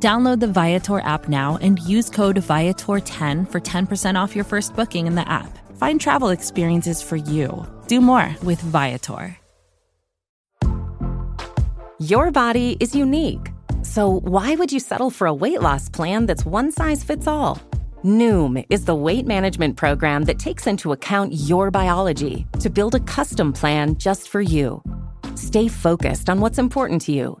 Download the Viator app now and use code Viator10 for 10% off your first booking in the app. Find travel experiences for you. Do more with Viator. Your body is unique. So, why would you settle for a weight loss plan that's one size fits all? Noom is the weight management program that takes into account your biology to build a custom plan just for you. Stay focused on what's important to you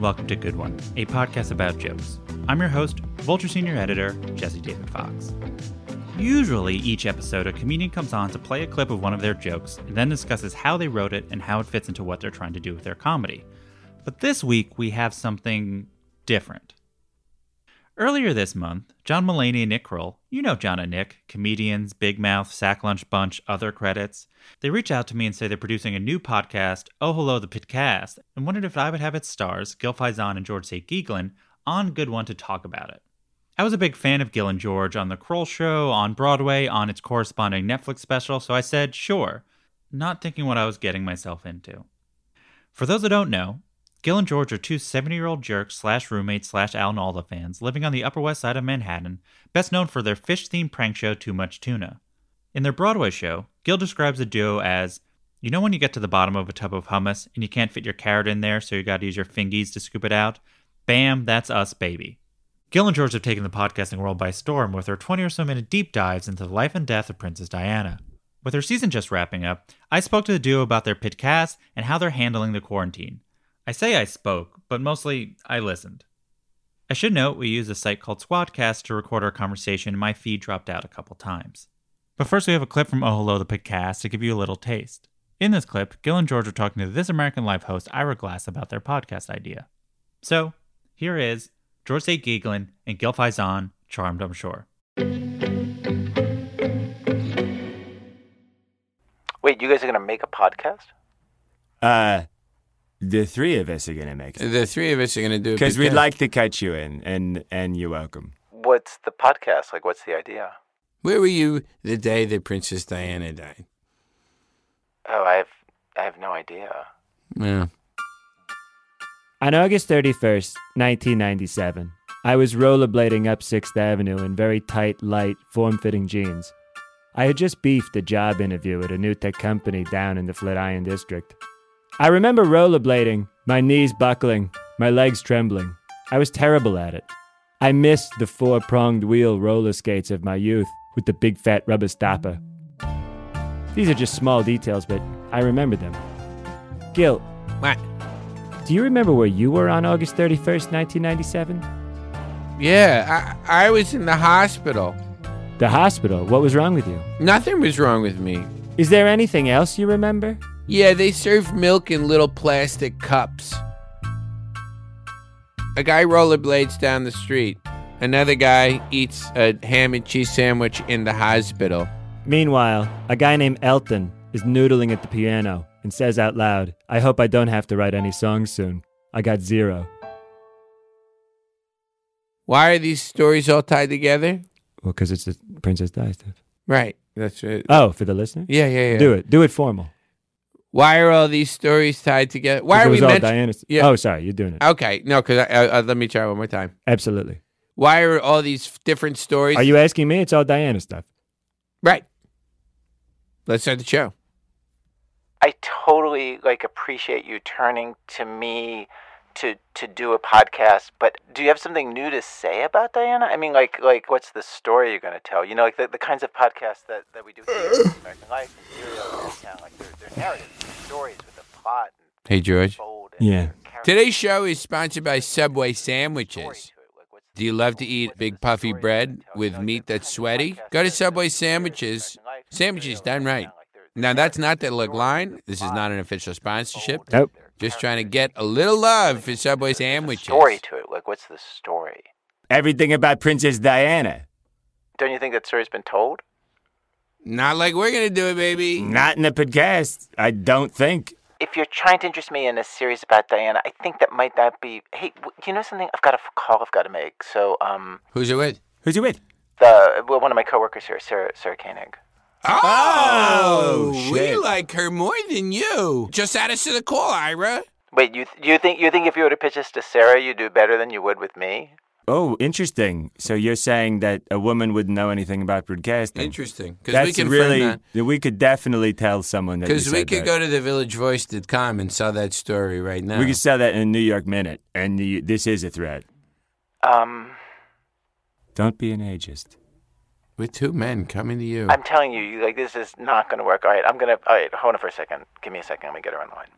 and welcome to Good One, a podcast about jokes. I'm your host, Vulture Senior Editor, Jesse David Fox. Usually, each episode, a comedian comes on to play a clip of one of their jokes and then discusses how they wrote it and how it fits into what they're trying to do with their comedy. But this week, we have something different. Earlier this month, John Mulaney and Nick Kroll, you know John and Nick, comedians, Big Mouth, Sack Lunch Bunch, other credits, they reach out to me and say they're producing a new podcast, Oh Hello the Pitcast, and wondered if I would have its stars, Gil Faizon and George St. Geegland, on Good One to talk about it. I was a big fan of Gil and George on The Kroll Show, on Broadway, on its corresponding Netflix special, so I said sure, not thinking what I was getting myself into. For those that don't know, Gil and George are two 70 year old jerks slash roommates slash Alan Alda fans living on the Upper West Side of Manhattan, best known for their fish themed prank show Too Much Tuna. In their Broadway show, Gil describes the duo as you know when you get to the bottom of a tub of hummus and you can't fit your carrot in there, so you gotta use your fingies to scoop it out? Bam, that's us, baby. Gil and George have taken the podcasting world by storm with their 20 or so minute deep dives into the life and death of Princess Diana. With their season just wrapping up, I spoke to the duo about their pitcast and how they're handling the quarantine. I say I spoke, but mostly I listened. I should note we use a site called Squadcast to record our conversation, and my feed dropped out a couple times. But first, we have a clip from Oh Hello the Pitcast to give you a little taste. In this clip, Gil and George are talking to This American Life host Ira Glass about their podcast idea. So, here is George St. Geegland and Gil Faizon, charmed I'm sure. Wait, you guys are gonna make a podcast? Uh, the three of us are gonna make it The three of us are going to do it because we'd like to catch you in, and and you're welcome. What's the podcast? Like, what's the idea? Where were you the day that Princess Diana died? Oh, I have, I have no idea. Yeah. On August 31st, 1997, I was rollerblading up 6th Avenue in very tight, light, form fitting jeans. I had just beefed a job interview at a new tech company down in the Flatiron district. I remember rollerblading, my knees buckling, my legs trembling. I was terrible at it. I missed the four pronged wheel roller skates of my youth with the big fat rubber stopper. These are just small details, but I remember them. Gil, What? do you remember where you were on August 31st, 1997? Yeah, I, I was in the hospital. The hospital. What was wrong with you? Nothing was wrong with me. Is there anything else you remember? Yeah, they served milk in little plastic cups. A guy rollerblades down the street. Another guy eats a ham and cheese sandwich in the hospital. Meanwhile, a guy named Elton is noodling at the piano and says out loud, I hope I don't have to write any songs soon. I got zero. Why are these stories all tied together? Well, because it's the Princess Di stuff. Right. That's right. Oh, for the listener? Yeah, yeah, yeah. Do it. Do it formal. Why are all these stories tied together? Why are we all mentioning? Diana's- Yeah. Oh, sorry. You're doing it. Okay, no, because I, I, I, let me try one more time. Absolutely. Why are all these different stories? Are you asking me? It's all Diana stuff. right? Let's start the show. I totally like appreciate you turning to me to to do a podcast, but do you have something new to say about Diana? I mean, like like what's the story you're going to tell? You know, like the, the kinds of podcasts that, that we do here, American Life and Serial, and like they're, they're narratives, stories with a plot. And Hey, George. fold and Yeah. Today's show is sponsored by Subway Story Sandwiches. Do you love to eat big puffy bread you're gonna tell? with You know, like meat that's sweaty? Go to Subway Sandwiches. Sandwiches done right. Town, like they're- Now, that's not their look line. This is not an official sponsorship. Nope. Just trying to get a little love for Subway Sandwiches. story to it. Like, what's the story? Everything about Princess Diana. Don't you think that story's been told? Not like we're going to do it, baby. Not in the podcast, I don't think. If you're trying to interest me in a series about Diana, I think that might not be. Hey, you know something? I've got a call I've got to make. So, um, Who's it with? Who's you with? the well, one of my coworkers here, Sarah, Sarah Koenig. Oh, Oh, we like her more than you. Just add us to the call, Ira. Wait, you th- you think you think if you were to pitch this to Sarah, you'd do better than you would with me? Oh, interesting. So you're saying that a woman wouldn't know anything about broadcasting? Interesting. Because That's we can really. that. We could definitely tell someone that. Because we could that. go to thevillagevoice.com and sell that story right now. We could sell that in a New York minute, and the, this is a threat. Um, Don't be an ageist. With two men coming to you. I'm telling you, you like this is not going to work. All right, I'm gonna. All right, hold on for a second. Give me a second. Let me get her on the line.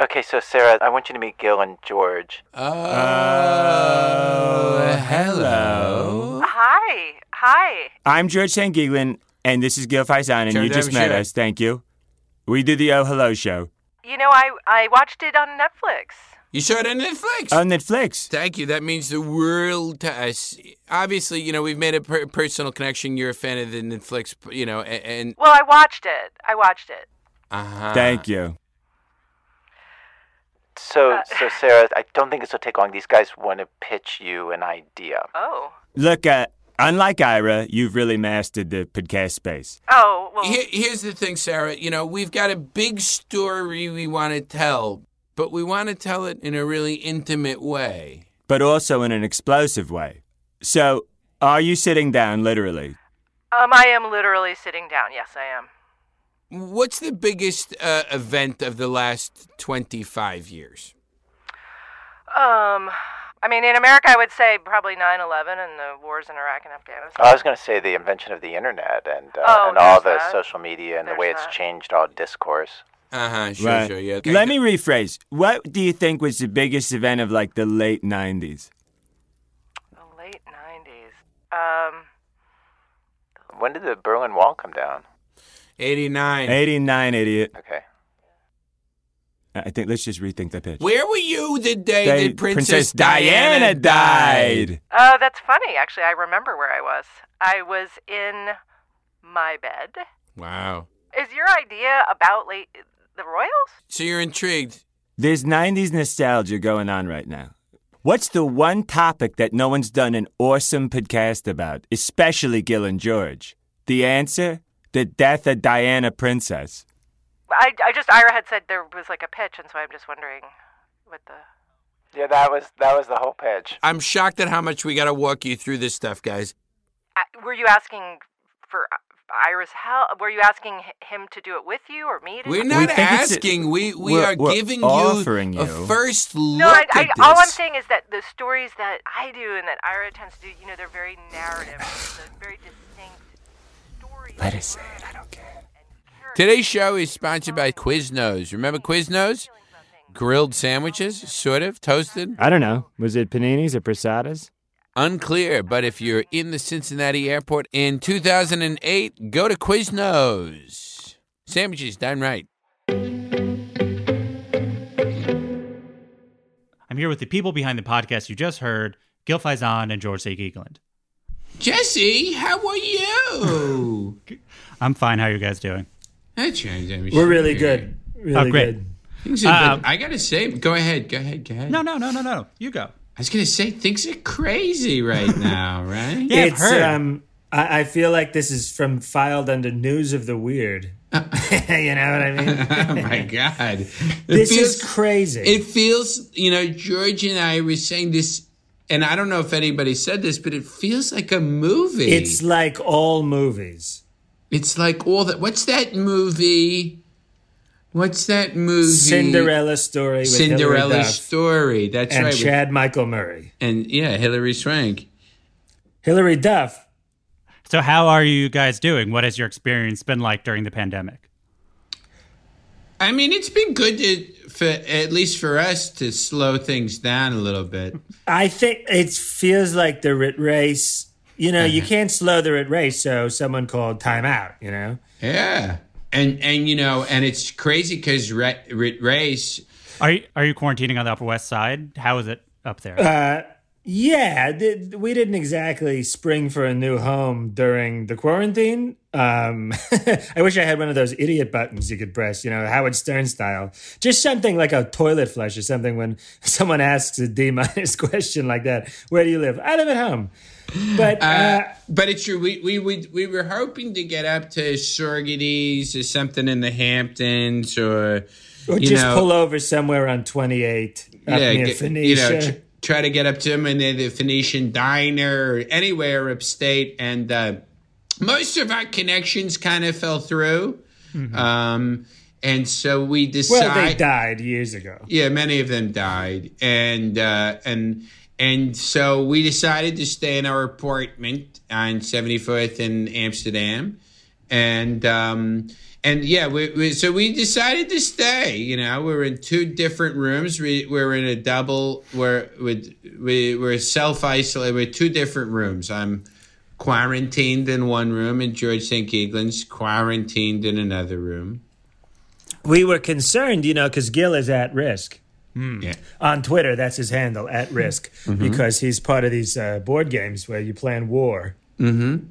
Okay, so Sarah, I want you to meet Gil and George. Oh, hello. Hi. Hi. I'm George St. Geegland, and this is Gil Faizon, and Turn you just met shit. us. Thank you. We do the Oh Hello show You know, I I watched it on Netflix. You saw it on Netflix. on Netflix. Thank you. That means the world to us. Obviously, you know, we've made a per- personal connection. You're a fan of the Netflix, you know, and. and Well, I watched it. I watched it. uh-huh. Thank you. So, Uh, so Sarah, I don't think this will take long. These guys want to pitch you an idea. Oh. Look, uh, unlike Ira, you've really mastered the podcast space. Oh, well. Here, here's the thing, Sarah. You know, we've got a big story we want to tell, but we want to tell it in a really intimate way. but also in an explosive way. So, are you sitting down literally? Um, I am literally sitting down. Yes, I am. What's the biggest uh, event of the last 25 years? Um, I mean, in America, I would say probably 9/11 and the wars in Iraq and Afghanistan. I was going to say the invention of the internet and uh, Oh, and all the that. social media and the way There's it's that. changed all discourse. Uh huh. Sure, Right. sure. Yeah. Okay. Let me rephrase. What do you think was the biggest event of like the late 90s? The late 90s. Um, When did the Berlin Wall come down? 89. 89, idiot. Okay. I think let's just rethink the pitch. Where were you the day They- that Princess, Diana, died? oh, that's funny. Actually, I remember where I was. I was in my bed. Wow. Is your idea about late the royals? So you're intrigued. There's 90s nostalgia going on right now. What's the one topic that no one's done an awesome podcast about, especially Gil and George? The answer? The death of Diana Princess. I, I just Ira had said there was like a pitch, and so I'm just wondering what the. Yeah, that was that was the whole pitch. I'm shocked at how much we got to walk you through this stuff, guys. Uh, were you asking for uh, Ira's help? Were you asking him to do it with you or me? To We're do not think it's a- asking. we we we're- are we're giving offering you a you. first look No, I, I, at all I'm saying is that the stories that I do and that Ira tends to do, you know, they're very narrative, they're very distinct stories. Let us say it, I don't care. Today's show is sponsored by Quiznos. Remember Quiznos? Grilled sandwiches, sort of toasted. I don't know. Was it paninis or prasadas? Unclear, but if you're in the Cincinnati airport in 2008, go to Quiznos. Sandwiches done right. I'm here with the people behind the podcast you just heard, Gil Faizon and George St. Geegland. Jesse, how are you? I'm fine. How are you guys doing? We're really good. Really Oh, great. good. Things are- Um, I gotta say, go ahead, go ahead, go ahead. No, no, no, no, no. You go. I was gonna say things are crazy right now, right? Yeah, I've it's heard. um I, I feel like this is from filed under news of the weird. you know what I mean? oh my god, It this feels- is crazy. It feels, you know, George and I were saying this, and I don't know if anybody said this, but it feels like a movie. it's like all movies. it's like all that. What's that movie? What's that movie? Cinderella story. With Cinderella story. That's and right. with- Chad Michael Murray. and yeah, Hilary Swank. Hilary Duff. So, how are you guys doing? What has your experience been like during the pandemic? I mean, it's been good to, for at least for us, to slow things down a little bit. I think it feels like the rit race. You know, Uh-huh. you can't slow the rit race, so someone called timeout. You know, Yeah, and and you know, and it's crazy because Rit Race. Are you, are you quarantining on the Upper West Side? How is it up there? Uh, yeah, th- we didn't exactly spring for a new home during the quarantine. Um, I wish I had one of those idiot buttons you could press, you know, Howard Stern style. Just something like a toilet flush or something when someone asks a D minus question like that. Where do you live? I live at home. But uh, Uh, but it's true. We, we we we were hoping to get up to Saugerties or something in the Hamptons or or just know, pull over somewhere on 28 up near get- Phoenicia. you know, tr- try to get up to them in the, Phoenician Diner or anywhere upstate, and uh, most of our connections kind of fell through. Um, and so we decided. well, they died years ago. Yeah, many of them died, and uh, and and so we decided to stay in our apartment on Seventy Fourth in Amsterdam, and um, and yeah, we, we, so we decided to stay. You know, we were in two different rooms. We, we were in a double. We're with we were self isolated. We're two different rooms. I'm quarantined in one room, and George St. Geegland's quarantined in another room. We were concerned, you know, because Gil is at risk. Hmm. Yeah. on Twitter. That's his handle at risk mm-hmm. because he's part of these uh, board games where you plan war. Mm-hmm.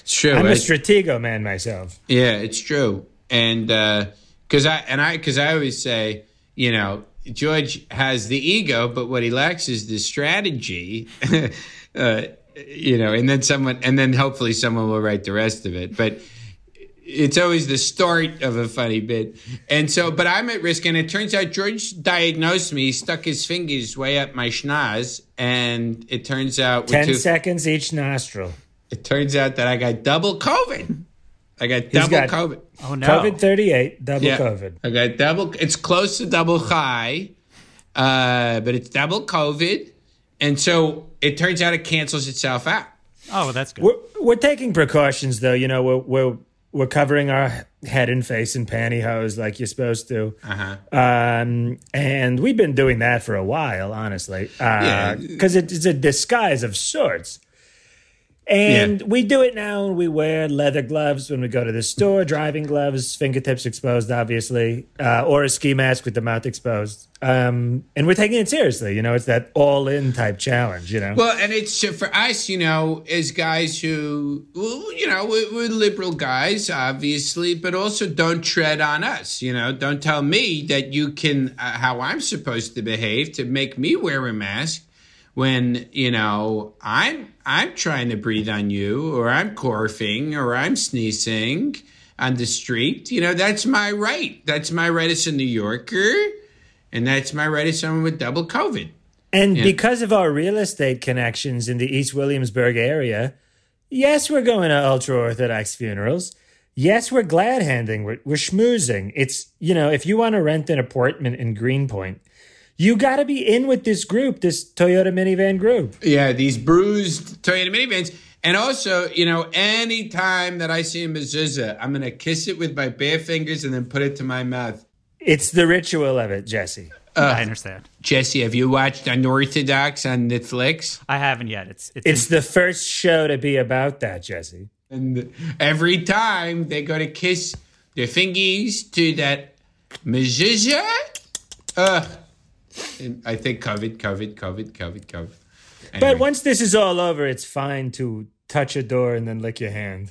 It's true. I'm a Stratego man myself. Yeah, it's true. And because I and I because I always say, you know, George has the ego, but what he lacks is the strategy. uh, you know, and then someone, and then hopefully someone will write the rest of it. But it's always the start of a funny bit. And so, but I'm at risk. And it turns out George diagnosed me, stuck his fingers way up my schnoz. And it turns out, with 10 two- seconds each nostril. It turns out that I got double COVID. I got double got- COVID. oh no! COVID 38, double Yeah. COVID. I got double. It's close to double high, uh, but it's double COVID, and so it turns out it cancels itself out. oh, well, that's good. We're, we're taking precautions, though. You know, we're, we're, we're covering our head and face in pantyhose like you're supposed to. Uh-huh. Um, and we've been doing that for a while, honestly, Yeah. because it's a disguise of sorts. And we do it now. We wear leather gloves when we go to the store, driving gloves, fingertips exposed, obviously, uh, or a ski mask with the mouth exposed. Um, and we're taking it seriously. You know, it's that all in type challenge, you know? Well, and it's for us, you know, as guys who, well, you know, we're, we're liberal guys, obviously, but also don't tread on us. You know, don't tell me that you can uh, how I'm supposed to behave to make me wear a mask when you know I'm I'm trying to breathe on you, or I'm coughing, or I'm sneezing on the street. You know, that's my right. That's my right as a New Yorker, and that's my right as someone with double COVID. And because of our real estate connections in the East Williamsburg area, yes, we're going to ultra Orthodox funerals. Yes, we're glad handing. We're, we're schmoozing. It's, you know, if you want to rent an apartment in Greenpoint, you got to be in with this group, this Toyota minivan group. Yeah, these bruised Toyota minivans. And also, you know, anytime that I see a mezuzah, I'm going to kiss it with my bare fingers and then put it to my mouth. It's the ritual of it, Jesse. I understand. Jesse, have you watched Unorthodox on Netflix? I haven't yet. It's it's, It's the first show to be about that, Jesse. And every time they go to kiss their fingers to that mezuzah, uh, I think COVID, COVID, COVID, COVID, COVID. But once this is all over, it's fine to touch a door and then lick your hand.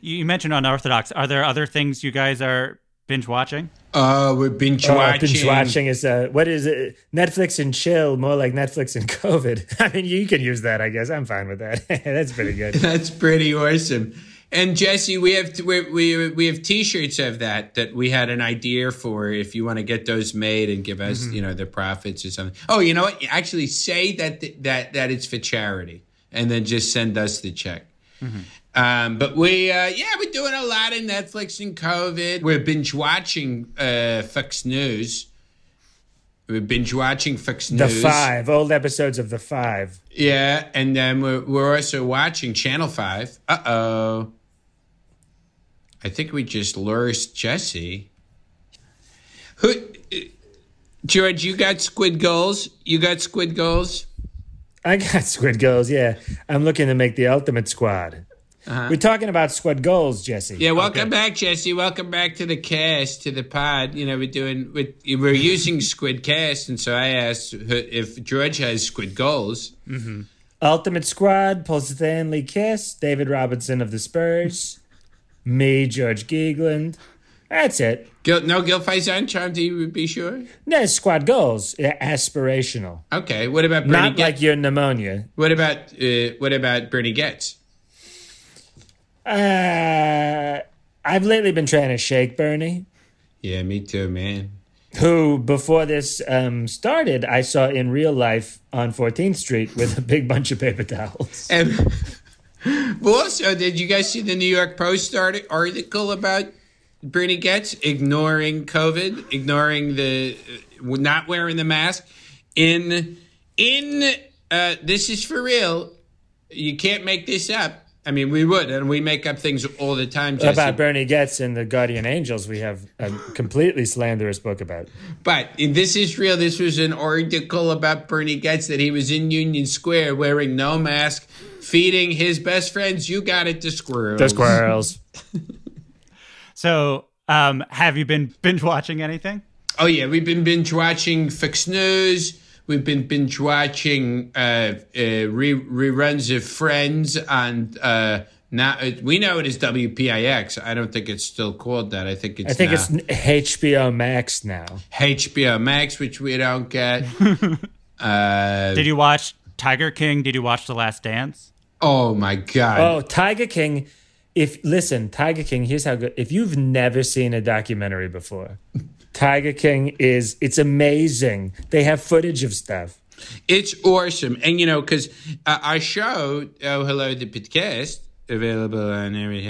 you you mentioned unorthodox. Are there other things you guys are binge watching? Oh, we're binge Oh, watching. binge watching is uh, what is it? Netflix and chill, more like Netflix and COVID. I mean, you can use that, I guess. I'm fine with that. That's pretty good. That's pretty awesome. And Jesse, we have we, we we have T-shirts of that that we had an idea for. If you want to get those made and give us, you know, the profits or something. Oh, you know what? Actually, say that that that it's for charity, and then just send us the check. Um, but we, uh, yeah, we're doing a lot of Netflix and COVID. We're binge watching uh, Fox News. We're binge watching Fox News. The Five, old episodes of The Five. Yeah, and then we're, we're also watching Channel 5. Uh oh. I think we just lost Jesse. Who, uh, George, you got squid goals? You got squid goals? I got squid goals. Yeah, I'm looking to make the ultimate squad. We're talking about squid goals, Jesse. Yeah, welcome back, Jesse. Welcome back to the cast, to the pod. You know, we're doing, we're, we're using Squid Cast, and so I asked who- if George has Squid goals. Ultimate squad: Paul Stanley Kiss, David Robinson of the Spurs, me, George Geegland. That's it. Gil, no Gil Faizon, Charm, do you be sure? No squad goals. Yeah, Aspirational, Okay, what about Bernie not Goetz? like your pneumonia. What about uh, what about Bernie Goetz? Uh, I've lately been trying to shake Bernie, Yeah, me too, man. who before this um, started, I saw in real life on 14th Street with a big bunch of paper towels. And well, also, did you guys see the New York Post article about Bernie Goetz ignoring COVID, ignoring the uh, not wearing the mask? In in uh, this is for real. You can't make this up. I mean, we would, and we make up things all the time. Jesse. About Bernie Goetz and the Guardian Angels, we have a completely slanderous book about. But in this is real. This was an article about Bernie Goetz that he was in Union Square wearing no mask, feeding his best friends. You got it, the squirrels. The squirrels. So, um, have you been binge watching anything? Oh yeah, we've been binge watching Fox News. We've been binge watching uh, uh, re- reruns of Friends and. Uh, now we know it is WPIX. I don't think it's still called that. I think it's. I think now it's HBO Max now. HBO Max, which we don't get. uh, Did you watch Tiger King? Did you watch The Last Dance? Oh my god! Oh, Tiger King. If listen, Tiger King. Here's how good. If you've never seen a documentary before, Tiger King is. It's amazing. They have footage of stuff. It's awesome. And, you know, because uh, our show, Oh Hello, the podcast, available on every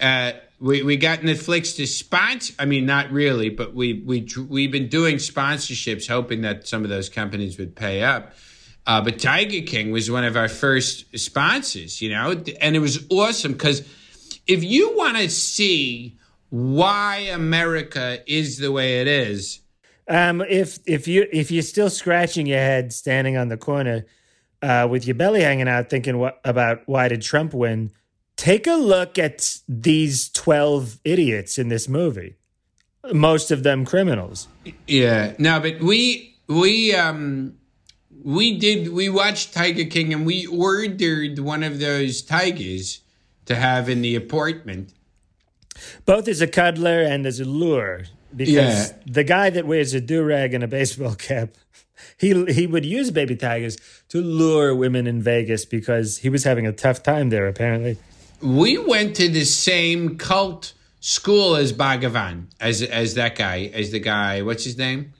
uh, we, we got Netflix to sponsor. I mean, not really, but we, we, we've been doing sponsorships, hoping that some of those companies would pay up. Uh, but Tiger King was one of our first sponsors, you know, and it was awesome because if you want to see why America is the way it is, Um, if if you if you're still scratching your head standing on the corner uh, with your belly hanging out, thinking what about why did Trump win? Take a look at these twelve idiots in this movie. Most of them criminals. Yeah, no, but we we um we did we watched Tiger King and we ordered one of those tigers to have in the apartment. Both as a cuddler and as a lure. Because Yeah. the guy that wears a do rag and a baseball cap, he he would use baby tigers to lure women in Vegas because he was having a tough time there. Apparently, We went to the same cult school as Bhagavan, as as that guy, as the guy. What's his name?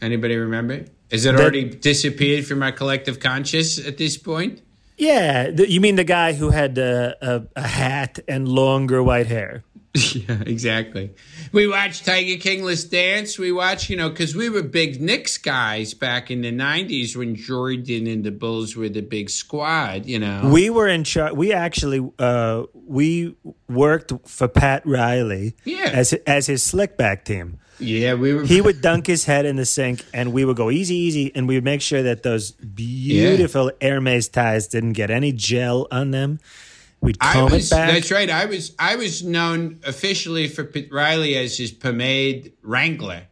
Anybody remember? Is it already disappeared from our collective conscious at this point? yeah. The, you mean the guy who had a, a, a hat and longer white hair? yeah, exactly. We watched Tiger King Let's Dance. We watched, you know, because we were big Knicks guys back in the 90s when Jordan and the Bulls were the big squad, you know. We were in charge. We actually uh, we worked for Pat Riley Yeah. as as his slickback team. Yeah, we were. He would dunk his head in the sink, and we would go easy, easy, and we would make sure that those beautiful Hermes ties didn't get any gel on them. We'd I comb was, it back. That's right. I was I was known officially for Pete Riley as his pomade wrangler,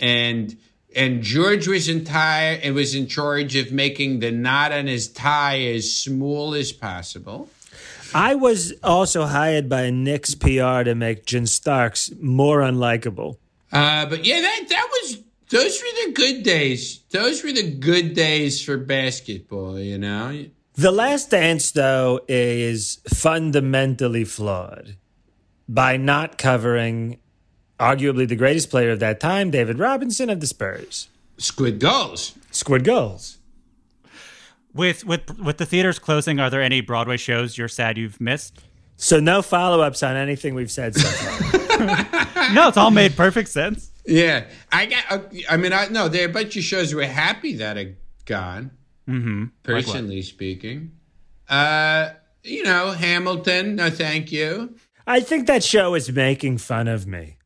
and and George was in tie and was in charge of making the knot on his tie as small as possible. I was also hired by Knicks PR to make John Starks more unlikable. Uh, but yeah, that that was those were the good days. Those were the good days for basketball. You know. The Last Dance, though, is fundamentally flawed by not covering arguably the greatest player of that time, David Robinson of the Spurs. Squid goals. Squid goals. With with with the theaters closing, are there any Broadway shows you're sad you've missed? So no follow ups on anything we've said so far. no, it's all made perfect sense. Yeah, I got. Uh, I mean, I no, there are a bunch of shows we're happy that are gone. Mm-hmm. Personally speaking, uh, you know, Hamilton. No, thank you. I think that show is making fun of me.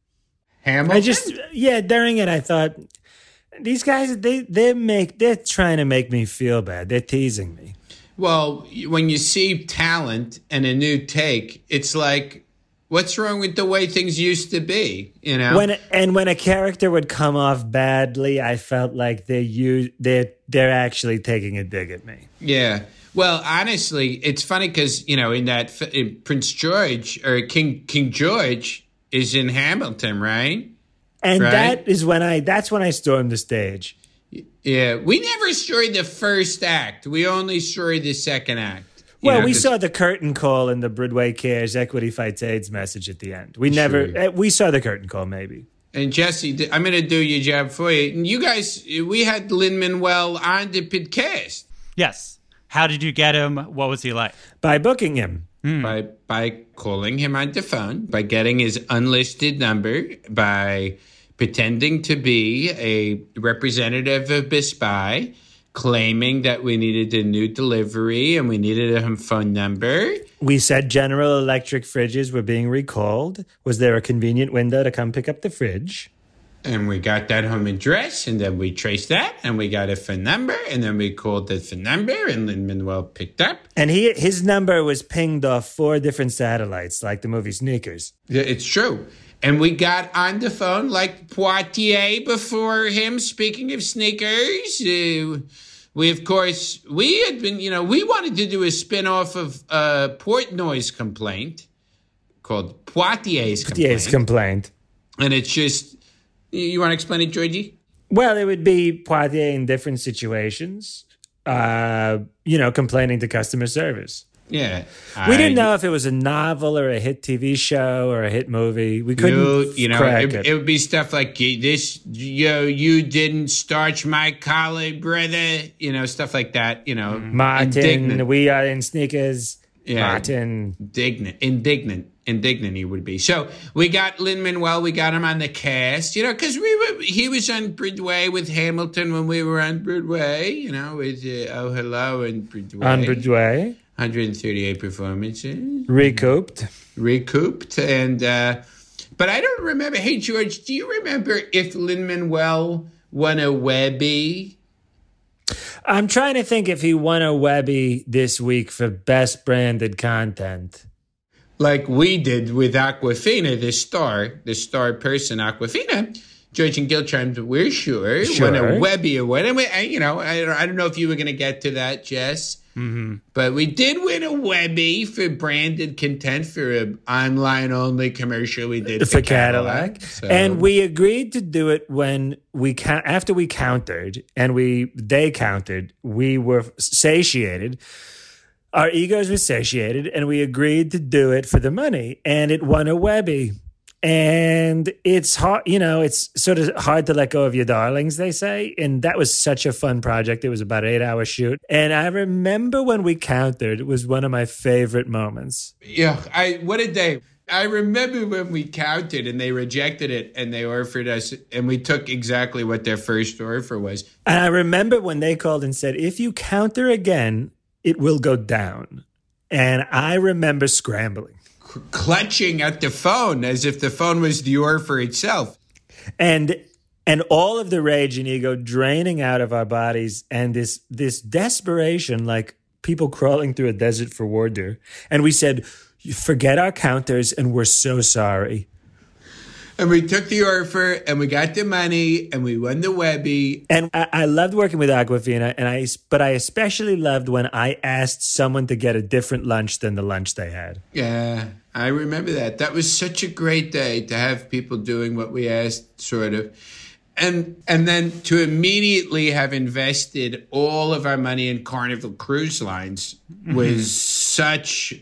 Hamilton. I just yeah, during it I thought these guys they they make they're trying to make me feel bad. They're teasing me. Well, when you see talent and a new take, it's like, what's wrong with the way things used to be? You know, When and when a character would come off badly, I felt like they you they're they're actually taking a dig at me. yeah. Well, honestly, it's funny because you know, in that in Prince George or King King George is in Hamilton, right? And Right. that is when I that's when I stormed the stage. Yeah, we never storied the first act. We only storied the second act. You Well, know, we 'cause- saw the curtain call and the Bridway Cares Equity Fights AIDS message at the end. We never Sure. eh, we saw the curtain call maybe. And Jesse, I'm going to do your job for you. And you guys, we had Lin Manuel on the podcast Yes. How did you get him? What was he like? By booking him. by by calling him on the phone, by getting his unlisted number, by pretending to be a representative of Best Buy, claiming that we needed a new delivery and we needed a phone number. We said General Electric fridges were being recalled. Was there a convenient window to come pick up the fridge? And we got that home address, and then we traced that, and we got a phone number, and then we called the phone number, and Lin Manuel picked up. And he his number was pinged off four different satellites, like the movie Sneakers. Yeah, it's true. And we got on the phone like Poitier before him. Speaking of sneakers, uh, we of course we had been, you know, we wanted to do a spin-off of uh, Portnoy's complaint called Poitier's complaint, Yes, complaint. and it's just you, you want to explain it, Georgie? Well, it would be Poitier in different situations. Uh, you know, complaining to customer service. Yeah, We didn't know if it was a novel or a hit TV show or a hit movie. We couldn't, You, you know, it, it. it would be stuff like this. Yo, you didn't starch my collar, brother. You know, stuff like that. You know, Martin, indignant. we are in sneakers. Yeah. Martin, indignant, indignant, indignant. He would be. So we got Lin Manuel. We got him on the cast. You know, because we were. He was on Bridway with Hamilton when we were on Bridway. You know, with uh, Oh Hello and Bridway. on Bridgeway, 138 performances recouped. recouped and. uh But I don't remember. Hey George, do you remember if Lin Manuel won a Webby? I'm trying to think if he won a Webby this week for best branded content. like we did with Aquafina, the star, the star person, Aquafina. George and Gilchrist, we're sure, Sure. won a Webby Award. And we, you know, I, I don't know if you were going to get to that, Jess. Mm-hmm. But we did win a Webby for branded content for an online only commercial we did for Cadillac, So- and we agreed to do it when we count after we countered and we they countered. We were satiated. Our egos were satiated, and we agreed to do it for the money, and it won a Webby. And it's hard, you know, it's sort of hard to let go of your darlings, they say. And that was such a fun project. It was about an eight hour shoot. And I remember when we countered, it was one of my favorite moments. Yeah, I what a day. I remember when we counted and they rejected it and they offered us and we took exactly what their first offer was. And I remember when they called and said, if you counter again, it will go down. And I remember scrambling. Clutching at the phone as if the phone was the for itself. And and all of the rage and ego draining out of our bodies and this this desperation like people crawling through a desert for water. And we said, forget our counters and we're so sorry. And we took the offer and we got the money and we won the Webby. And I, I loved working with Aquafina, and I but I especially loved when I asked someone to get a different lunch than the lunch they had. Yeah, I remember that. That was such a great day to have people doing what we asked, sort of. And and then to immediately have invested all of our money in Carnival Cruise Lines mm-hmm. was such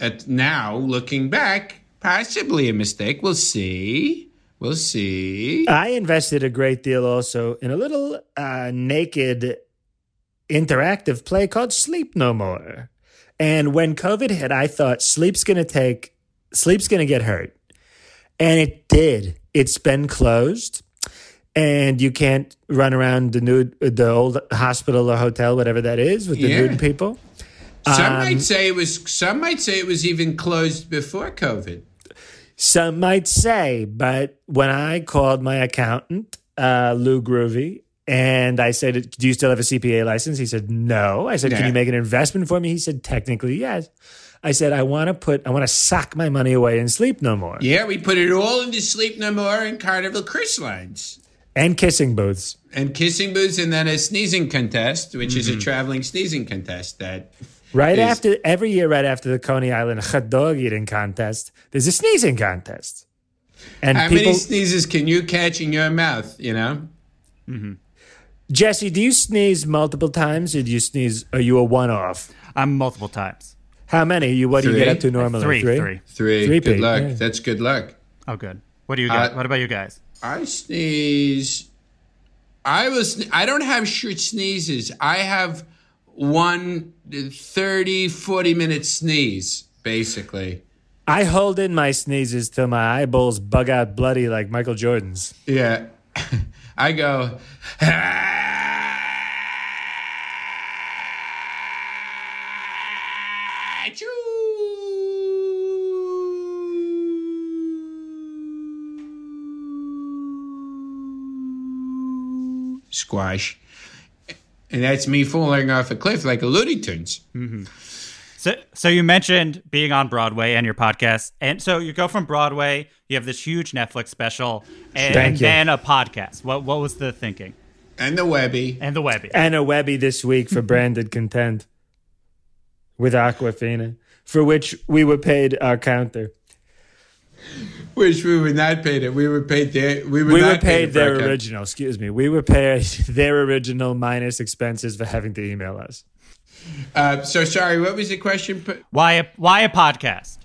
at now looking back, possibly a mistake. We'll see. We'll see. I invested a great deal also in a little uh, naked interactive play called Sleep No More. And when COVID hit, I thought sleep's going to take, sleep's going to get hurt. And it did. It's been closed and you can't run around the nude, the old hospital or hotel, whatever that is, with the Yeah. nude people. Some Um, might say it was. Some might say it was even closed before COVID. Some might say, but when I called my accountant, uh, Lou Groovy, and I said, Do you still have a CPA license? He said, No. I said, Can Yeah. you make an investment for me? He said, Technically, yes. I said, I want to put, I want to sock my money away and sleep no more. Yeah, we put it all into Sleep No More and Carnival Cruise Lines. And kissing booths. And kissing booths, and then a sneezing contest, which is a traveling sneezing contest that Right Is- after, every year, right after the Coney Island hot dog eating contest, there's a sneezing contest. And How people, many sneezes can you catch in your mouth? You know, Jesse, do you sneeze multiple times or do you sneeze, are you a one off? Um, multiple times. How many? You What do you get up to normally? Three, three. three. Three, good Pete, luck. yeah. That's good luck. Oh, good. What do you guys? Uh, what about you guys? I sneeze. I was. I don't have short sneezes. I have one 30, 40 minute sneeze, basically. I hold in my sneezes till my eyeballs bug out bloody like Michael Jordan's. Yeah. I go. Squash. And that's me falling off a cliff like a Looney Tunes. Mm-hmm. So, so you mentioned being on Broadway and your podcast, and so you go from Broadway. You have this huge Netflix special, and Thank you. then a podcast. What what was the thinking? And the Webby. And the Webby. And a Webby this week for branded content with Aquafina, for which we were paid our counter. Which we were not paid it. We were paid their we were We not were paid for their our original, excuse me. We were paid their original minus expenses for having to email us. Uh, so sorry, what was the question? Why a why a podcast?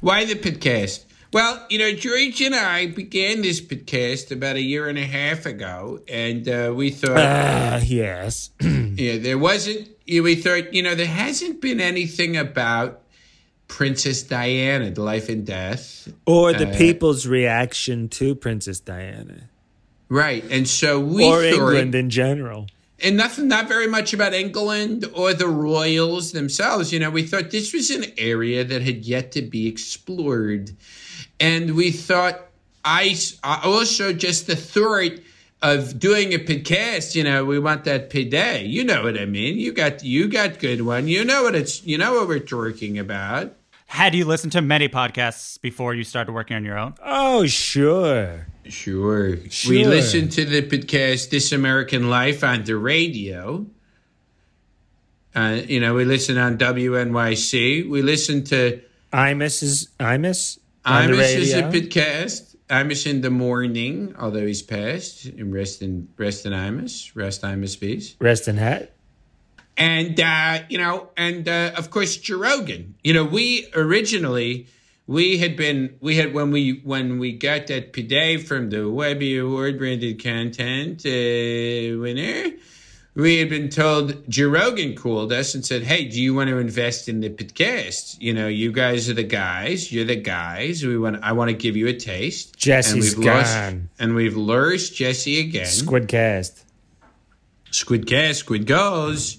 Why the podcast? Well, you know, George and I began this podcast about a year and a half ago, and uh, we thought, Ah, yes. yeah, there wasn't. We thought, you know, there hasn't been anything about Princess Diana, the life and death, Or the Uh, people's reaction to Princess Diana. right? And so we or thought, England in general. and nothing, not very much about England or the royals themselves. You know, we thought this was an area that had yet to be explored, and we thought I I also just the thought of doing a podcast. You know, we want that payday. You know what I mean? You got you got good one. You know what it's. You know what we're talking about. Had you listened to many podcasts before you started working on your own? Oh, sure. Sure. Sure. We listened to the podcast This American Life on the radio. Uh, you know, we listen on WNYC. We listen to Imus is Imus on the Imus is a podcast. Imus in the morning, although he's passed. And rest in rest in Imus. Rest Imus peace. Rest in hat. And uh, you know, and uh, of course Joe Rogan. You know, we originally we had been we had when we when we got that payday from the Webby Award branded content uh, winner. We had been told Joe Rogan called us and said, "Hey, do you want to invest in the podcast? You know, you guys are the guys. You're the guys. We want. I want to give you a taste." Jesse's and we've lost, gone. and we've lost Jesse again. Squidcast. Squid cast, squid goes.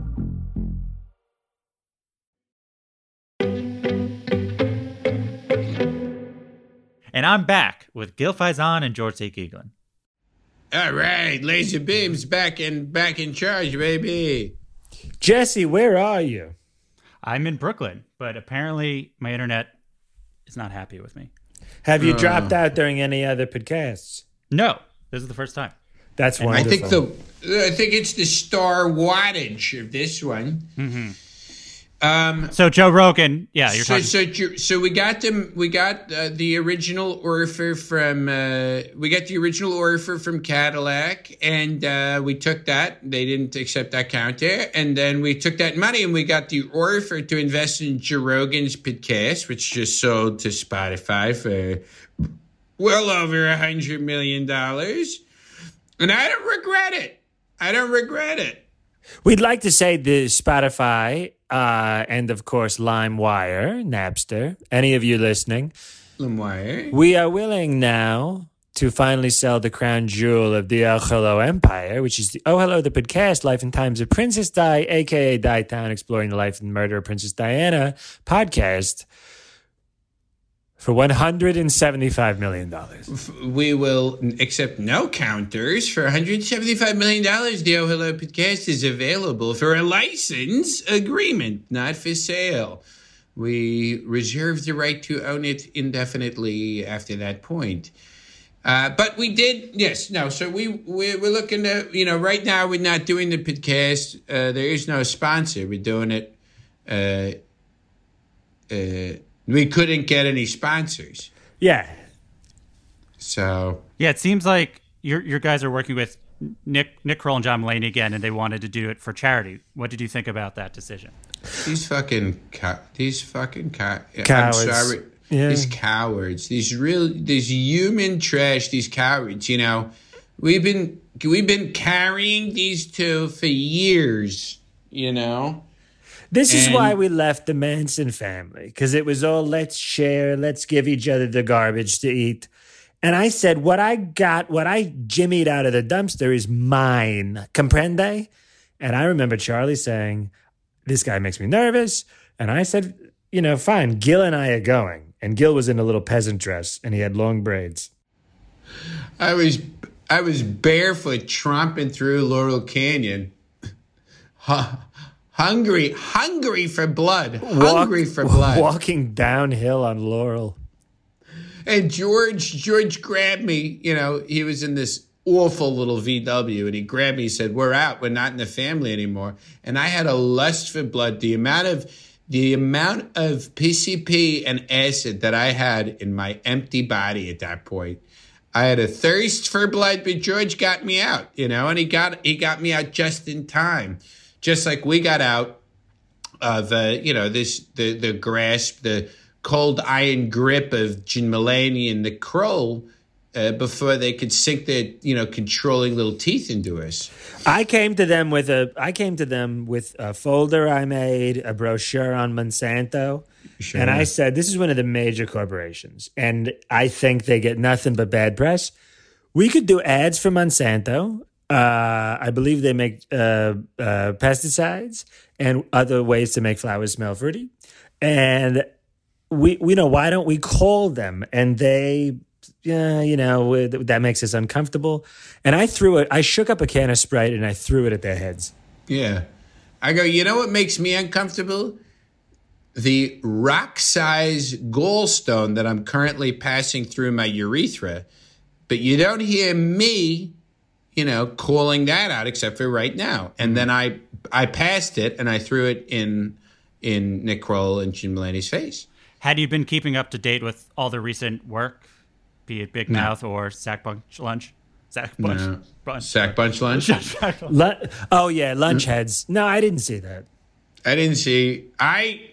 And I'm back with Gil Faizon and George St. Geegland. All right, Laser Beam's back in back in charge, baby. Jesse, where are you? I'm in Brooklyn, but apparently my internet is not happy with me. Have you uh. dropped out during any other podcasts? No, this is the first time. That's why. I think the I think it's the star wattage of this one. Mm-hmm. Um, So Joe Rogan, yeah, you're so, talking. so, so we got them. We got uh, the original Orfer from. Uh, we got the original Orfer from Cadillac, and uh, we took that. They didn't accept that counter, and then we took that money and we got the Orfer to invest in Joe Rogan's podcast, which just sold to Spotify for well over a hundred million dollars, and I don't regret it. I don't regret it. We'd like to say the Spotify uh, and, of course, LimeWire, Napster, any of you listening, Lemoire. we are willing now to finally sell the crown jewel of the Oh Hello Empire, which is the Oh Hello, the podcast, Life and Times of Princess Di, aka Di Town, exploring the life and murder of Princess Diana podcast for $175 million. we will accept no counters for 175 million dollars. The Oh Hello podcast is available for a license agreement, not for sale. We reserve the right to own it indefinitely after that point. Uh, but we did, yes, no. So we, we we're looking to, you know, right now we're not doing the podcast. Uh, there is no sponsor. We're doing it. Uh, uh, we couldn't get any sponsors, Yeah. so yeah, it seems like your your guys are working with Nick Nick Kroll and John Mulaney again, and they wanted to do it for charity. What did you think about that decision? These fucking co- these fucking co- Cowards. I'm sorry. Yeah. These cowards. These real these human trash. These cowards. You know, we've been we've been carrying these two for years. You know. This is why we left the Manson family because it was all let's share, let's give each other the garbage to eat. And I said, what I got, what I jimmied out of the dumpster is mine. Comprende? And I remember Charlie saying, this guy makes me nervous. And I said, you know, fine, Gil and I are going. And Gil was in a little peasant dress and he had long braids. I was I was barefoot tromping through Laurel Canyon. Hu- hungry, hungry for blood. hungry Walk- for blood. Walking downhill on Laurel. And George, George grabbed me. You know, he was in this awful little VW, and he grabbed me. He said, "We're out. We're not in the family anymore." And I had a lust for blood. The amount of the amount of PCP and acid that I had in my empty body at that point. I had a thirst for blood, but George got me out. You know, and he got he got me out just in time, just like we got out of uh, you know this the the grasp the cold iron grip of Jim Mulaney and the Kroll uh, before they could sink their you know controlling little teeth into us. I came to them with a I came to them with a folder I made, a brochure on Monsanto, sure. And I said, this is one of the major corporations, and I think they get nothing but bad press. We could do ads for Monsanto. Uh, I believe they make uh, uh, pesticides and other ways to make flowers smell fruity. And we, we know why don't we call them? And they, you know, that makes us uncomfortable. And I threw it. I shook up a can of Sprite and I threw it at their heads. Yeah. I go, you know what makes me uncomfortable? The rock size gallstone that I'm currently passing through my urethra. But you don't hear me, you know, calling that out except for right now. And mm-hmm. then I I passed it and I threw it in in Nick Kroll and Jim Mulaney's face. Had you been keeping up to date with all the recent work, be it Big No. Mouth or Sack Bunch Lunch? Sack Bunch. No. Bunch. Sack Bunch Lunch? Lu- oh yeah, lunch mm-hmm. heads. No, I didn't see that. I didn't see. I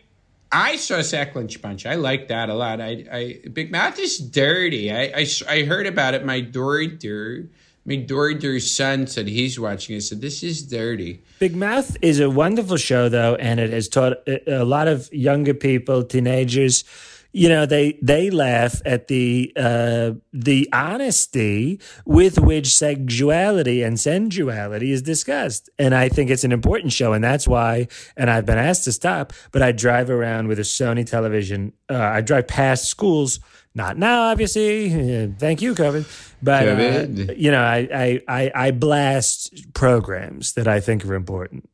I saw Sack Lunch Bunch. I like that a lot. I, I Big Mouth is dirty. I, I, I heard about it. My daughter, my daughter's son said he's watching it. Said this is dirty. Big Mouth is a wonderful show, though, and it has taught a a lot of younger people, teenagers. You know, they they laugh at the uh, the honesty with which sexuality and sensuality is discussed, and I think it's an important show, and that's why. And I've been asked to stop, but I drive around with a Sony television. Uh, I drive past schools. Not now, obviously. Uh, thank you, COVID. But uh, you know, I, I I I blast programs that I think are important.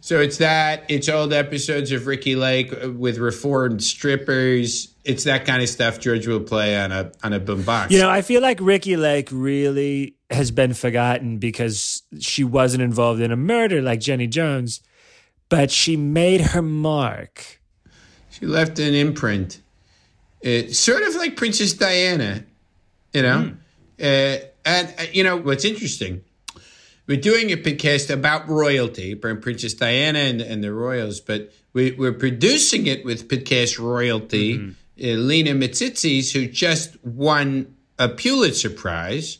So it's that. It's old episodes of Ricky Lake uh, with reformed strippers. It's that kind of stuff George will play on a on a boombox. You know, I feel like Ricky Lake really has been forgotten because she wasn't involved in a murder like Jenny Jones, but she made her mark. She left an imprint. It's sort of like Princess Diana, you know? Uh, and, uh, you know, what's interesting, we're doing a podcast about royalty, Princess Diana and, and the royals, but we, we're producing it with podcast royalty, uh, Lina Misitzis, who just won a Pulitzer Prize.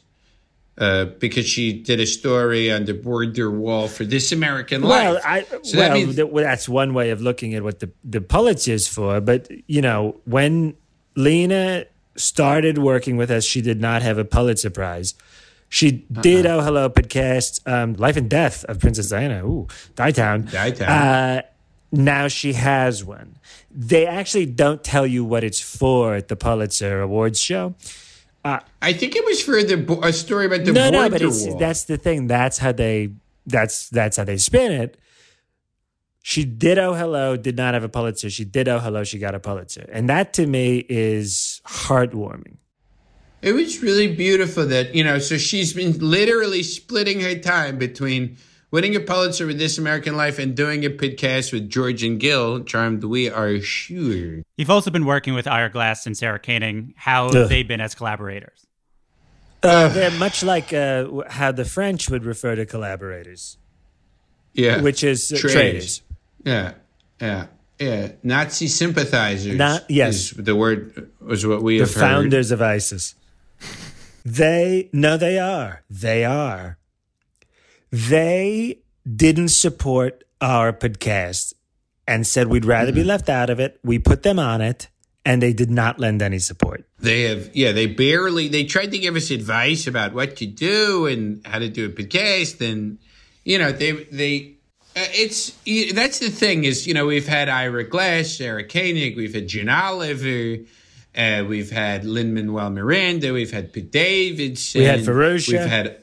Uh, because she did a story on the border wall for This American Well, Life. I, So that well, means- th- well, that's one way of looking at what the the Pulitzer's for. But you know, when Lina started working with us, she did not have a Pulitzer Prize. She did Oh Hello podcast, um, Life and Death of Princess Diana. Ooh, Dietown. Dietown. Uh, now she has one. They actually don't tell you what it's for at the Pulitzer Awards show. I think it was for the a story about the no, no, but that's the thing. That's how they. That's that's how they spin it. She did oh hello, did not have a Pulitzer. She did oh hello, she got a Pulitzer, and that to me is heartwarming. It was really beautiful that, you know, so she's been literally splitting her time between winning a Pulitzer with This American Life and doing a podcast with George and Gil, charmed we are sure. You've also been working with Ira Glass and Sarah Koenig. How Ugh. have they been as collaborators? Uh, they're much like uh, how the French would refer to collaborators, Yeah. which is uh, Traitors. traitors. Yeah. Yeah. Yeah. Nazi sympathizers. Not- yes. Is the word was what we The have heard. founders of ISIS. They no, they are. They are. They didn't support our podcast and said we'd rather Mm-hmm. be left out of it. We put them on it, and they did not lend any support. They have, yeah, they barely, they tried to give us advice about what to do and how to do a podcast. And, you know, they, they, it's, that's the thing is, you know, we've had Ira Glass, Sarah Koenig, we've had Jen Oliver, uh, we've had Lin Manuel Miranda, we've had Pete Davidson. We had Ferruccia. We've had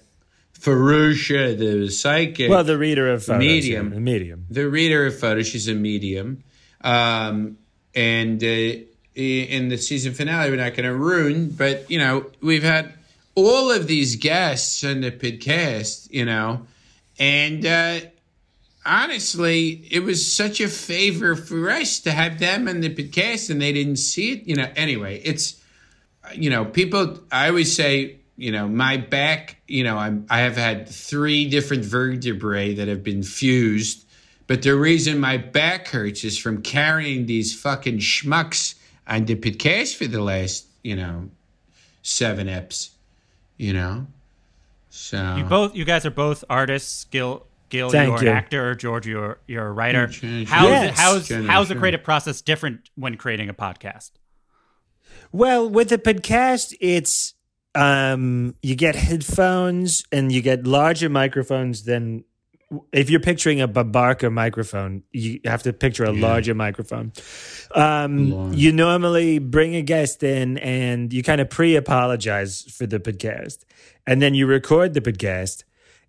Ferruccia, the psychic. Well, the reader of photos, medium. yeah, the medium. the reader of photos. She's a medium, um, and uh, in the season finale, we're not going to ruin. But you know, we've had all of these guests on the podcast. You know, and uh, honestly, it was such a favor for us to have them on the podcast, and they didn't see it. You know, anyway, it's you know, people. I always say, you know, my back. You know, I'm. I have had three different vertebrae that have been fused, but the reason my back hurts is from carrying these fucking schmucks on the podcast for the last, you know, seven eps. You know, so You both, you guys are both artists, skill Gil, Thank you're an actor. George, you're you're a writer. How's Yes. how's Sure, how's the creative process different when creating a podcast? Well, with the podcast, it's um, you get headphones and you get larger microphones than if you're picturing a Babarka microphone, you have to picture a larger microphone. Um, Large. you normally bring a guest in and you kind of pre apologize for the podcast. And then you record the podcast.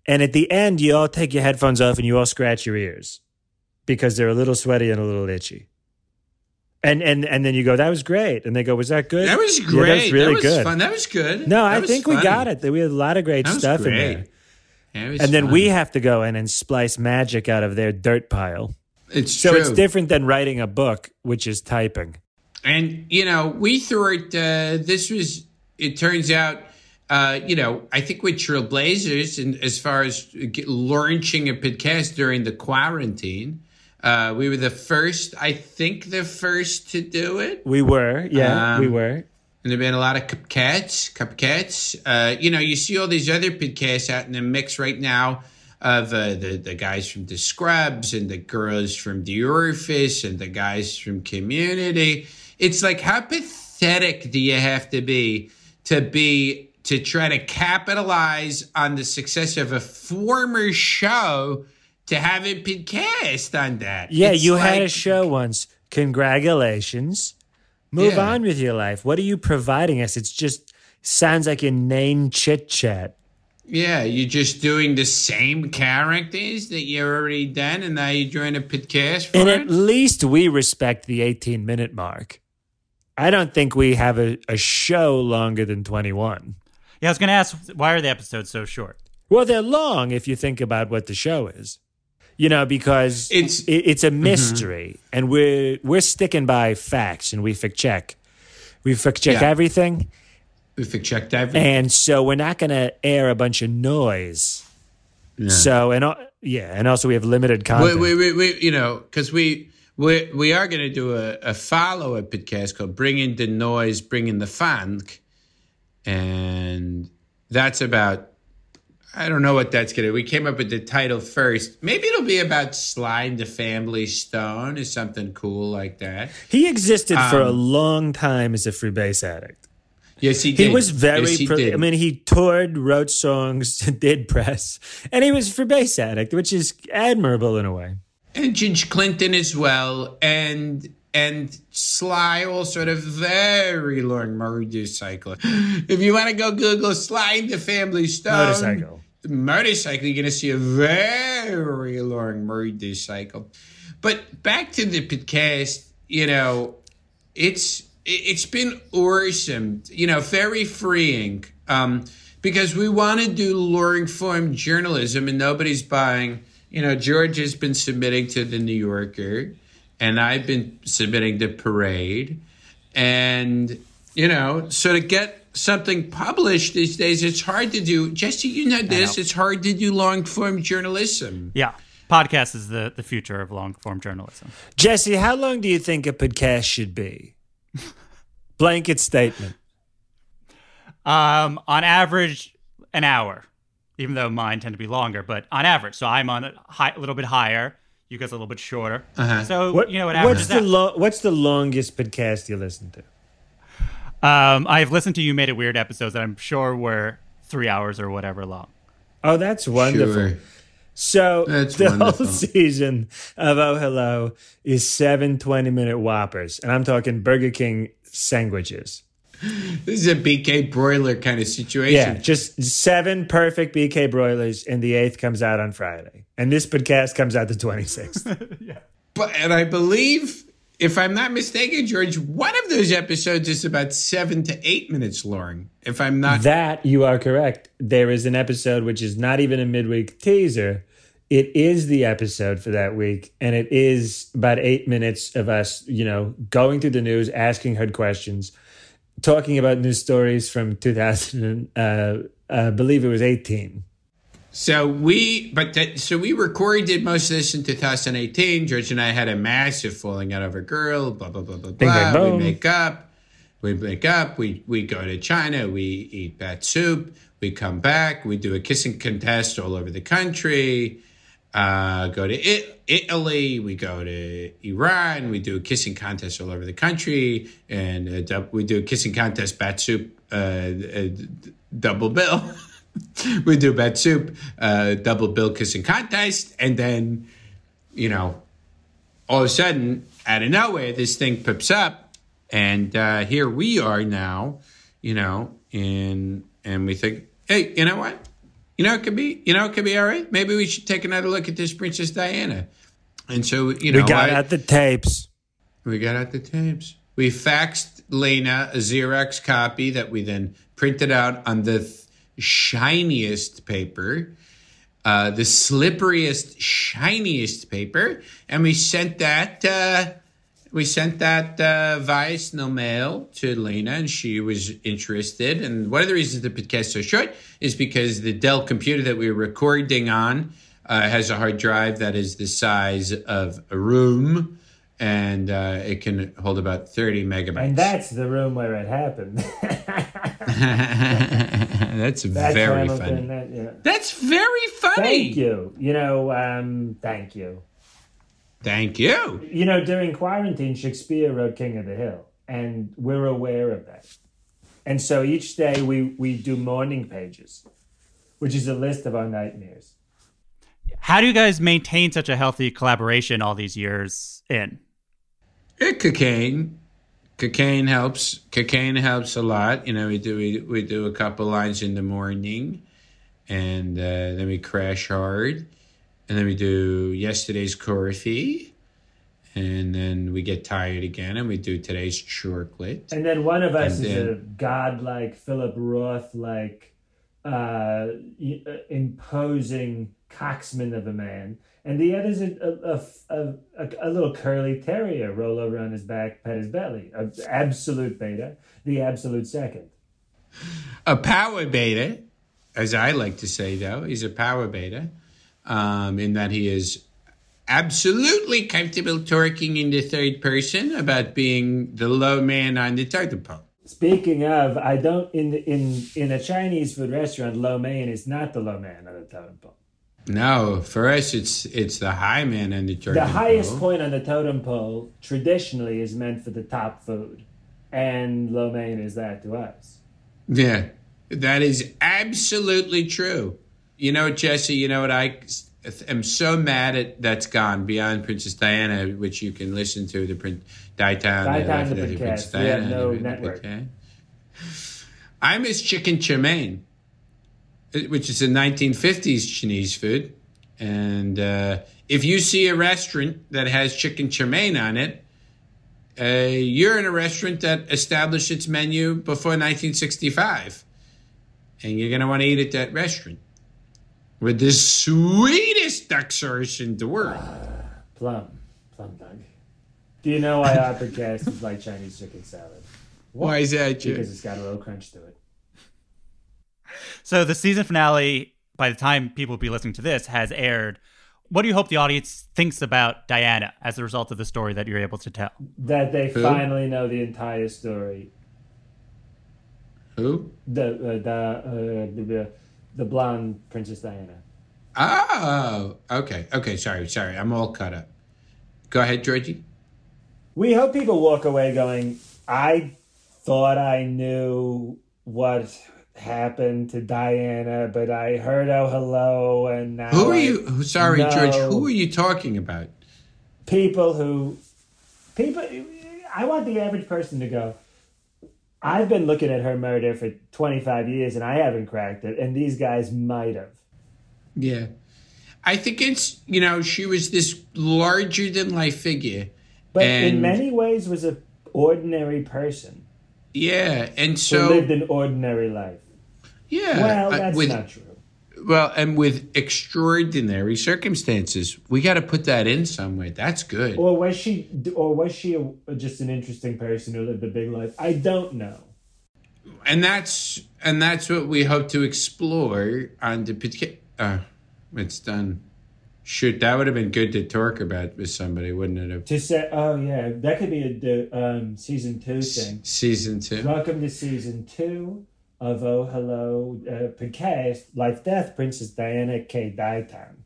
And at the end, you all take your headphones off and you all scratch your ears because they're a little sweaty and a little itchy. And and and then you go, that was great. And they go, was that good? That was Yeah, great. that was really that was good. fun. That was good. No, That I think we got it. We had a lot of great stuff in there. And then we have to go in and splice magic out of their dirt pile. It's So true. it's different than writing a book, which is typing. And you know, we thought uh, this was. It turns out, uh, you know, I think we're trailblazers, and as far as launching a podcast during the quarantine, uh, we were the first. I think the first to do it. We were, yeah, Um, we were. And there've been a lot of cupcats, cupcats. Uh, you know, you see all these other podcasts out in the mix right now of uh, the the guys from the Scrubs and the girls from The Orifice and the guys from Community. It's like how pathetic do you have to be to be to try to capitalize on the success of a former show to have a podcast on that? Yeah, It's you had a show once. Congratulations. Move Yeah. on with your life. What are you providing us? It's just sounds like inane chit chat. Yeah, you're just doing the same characters that you already done, and now you're doing a podcast for And it. at least we respect the 18 minute mark. I don't think we have a, a show longer than 21. Yeah, I was going to ask, why are the episodes so short? Well, they're long if you think about what the show is. You know, because It's- it, it's a mm-hmm. mystery, and we're we're sticking by facts, and we fact check, we fact check Yeah. everything, We fact checked everything. and so we're not going to air a bunch of noise. So and al- yeah, and also we have limited we, content. we, we, we, you know, because we we we are going to do a, a follow up podcast called "Bring in the Noise, Bring in the Funk," and that's about. I don't know what that's gonna. We came up with the title first. Maybe it'll be about and the Family Stone or something cool like that. he existed for a Um, long time as a freebase addict. Yes, he did. He was very. Yes, he pro- did. I mean, he toured, wrote songs, did press, and he was for bass addict, which is admirable in a way. and George Clinton as well, and and Sly all sort of very long motorcycle. If you want to go Google Sly and the Family Stone Motorcycle. motorcycle, you're gonna see a very long motorcycle. But back to the podcast, you know, it's it- it's been awesome, you know, very freeing. Um, because we want to do long form journalism and nobody's buying. You know, George has been submitting to the New Yorker, and I've been submitting to Parade, and you know, so to get something published these days, it's hard to do. Jesse, you know this. It's hard to do long form journalism. Yeah, podcast is the, the future of long form journalism. Jesse, how long do you think a podcast should be? Blanket statement. Um, on average, an hour, even though mine tend to be longer, but on average. So I'm on a, high, a little bit higher. You guys a little bit shorter. Uh-huh. So What, you know what what's the out. lo- What's the longest podcast you listen to? um, I've listened to you made it weird episodes that I'm sure were three hours or whatever long. Oh, that's wonderful. Sure. So That's the wonderful. whole season of Oh Hello is seven 20 minute whoppers. And I'm talking Burger King sandwiches. This is a BK broiler kind of situation. Yeah, just seven perfect BK broilers, and the eighth comes out on Friday. And this podcast comes out the 26th. yeah, But and I believe, if I'm not mistaken, George, one of those episodes is about seven to eight minutes long. If I'm not, that you are correct. There is an episode which is not even a midweek teaser. It is the episode for that week, and it is about eight minutes of us, you know, going through the news, asking hard questions, talking about news stories from 2000. Uh, I believe it was 18. so we, but that, so we recorded most of this in 2018. George and I had a massive falling out of a girl. Blah blah blah blah Bing, bang, blah. We make up. We make up. We we go to China. We eat bat soup. We come back. We do a kissing contest all over the country. Uh, go to I- Italy, we go to Iran, we do a kissing contest all over the country, and uh, we do a kissing contest bat soup uh, uh, double bill. we do bat soup uh, double bill kissing contest, and then you know, all of a sudden, out of nowhere, this thing pops up, and uh, here we are now, you know, and and we think, hey, you know what? You know, it could be, you know, it could be all right. Maybe we should take another look at this Princess Diana. And so, you know, we got I- out the tapes. we got out the tapes. We faxed Lina a Xerox copy that we then printed out on the th- shiniest paper, uh, the slipperiest, shiniest paper, and we sent that. Uh, we sent that uh, via snail mail to Lina, and she was interested. And one of the reasons the podcast is so short is because the Dell computer that we were recording on uh, has a hard drive that is the size of a room, and uh, it can hold about 30 megabytes. And that's the room where it happened. That's, That's very funny. that- yeah. That's very funny. Thank you. You know, um, thank you. Thank you. You know, during quarantine, Shakespeare wrote King of the Hill, and we're aware of that. And so each day we, we do morning pages, which is a list of our nightmares. How do you guys maintain such a healthy collaboration all these years in? It, cocaine. Cocaine helps. Cocaine helps a lot. You know, we do we, we do a couple lines in the morning, and uh, then we crash hard, and then we do yesterday's coffee, and then we get tired again, and we do today's chocolate. And then one of us And is a godlike, Philip Roth like, uh, uh, imposing coxman of a man. And the other's a, a, a, a, a little curly terrier, roll over on his back, pet his belly. A absolute beta, the absolute second. a power beta, as I like to say, though, he's a power beta, um, in that he is absolutely comfortable talking in the third person about being the low man on the totem pole. Speaking of, I don't in in in a Chinese food restaurant, lo mein is not the low man on the totem pole. No, for us, it's it's the high man on the totem pole. The highest pole. point on the totem pole traditionally is meant for the top food, and lo mein is that to us. Yeah, that is absolutely true. You know, Jesse. You know what I am so mad at. That's gone beyond Princess Diana, which you can listen to the Prin- Daytime. Daytime, the Princess podcast. We have no network. I miss chicken chow which is a 1950s Chinese food. And uh, if you see a restaurant that has chicken chow mein on it, uh, you're in a restaurant that established its menu before 1965. And you're going to want to eat at that restaurant with the sweetest duck sauce in the world. Plum, plum dog. Do you know why our podcast is like Chinese chicken salad? Why is that, Jim? Because it's got a little crunch to it. So the season finale, by the time people will be listening to this, has aired. What do you hope the audience thinks about Diana as a result of the story that you're able to tell? That they Who? finally know the entire story. Who? The uh, the, uh, the the the blonde Princess Diana. Oh, okay. Okay, sorry, sorry. I'm all caught up. Go ahead, Georgie. We hope people walk away going, I thought I knew what happened to Diana, but I heard oh hello and now Who are I you? Sorry, George. Who are you talking about? people who people I want the average person to go, I've been looking at her murder for 25 years and I haven't cracked it, and these guys might have. Yeah. I think it's, you know, she was this larger than life figure. But in many ways was an ordinary person Yeah. And so, lived an ordinary life. yeah. well, uh, that's with, not true. Well, and with extraordinary circumstances. We got to put that in somewhere. That's good. Or was she? Or was she a, just an interesting person who lived a big life? I don't know. and that's and that's what we hope to explore on the uh it's done shoot that would have been good to talk about with somebody wouldn't it have To say, oh yeah, that could be a um, season two thing. season two Welcome to season two of Oh Hello uh, podcast, Life Death Princess Diana K. Daitan.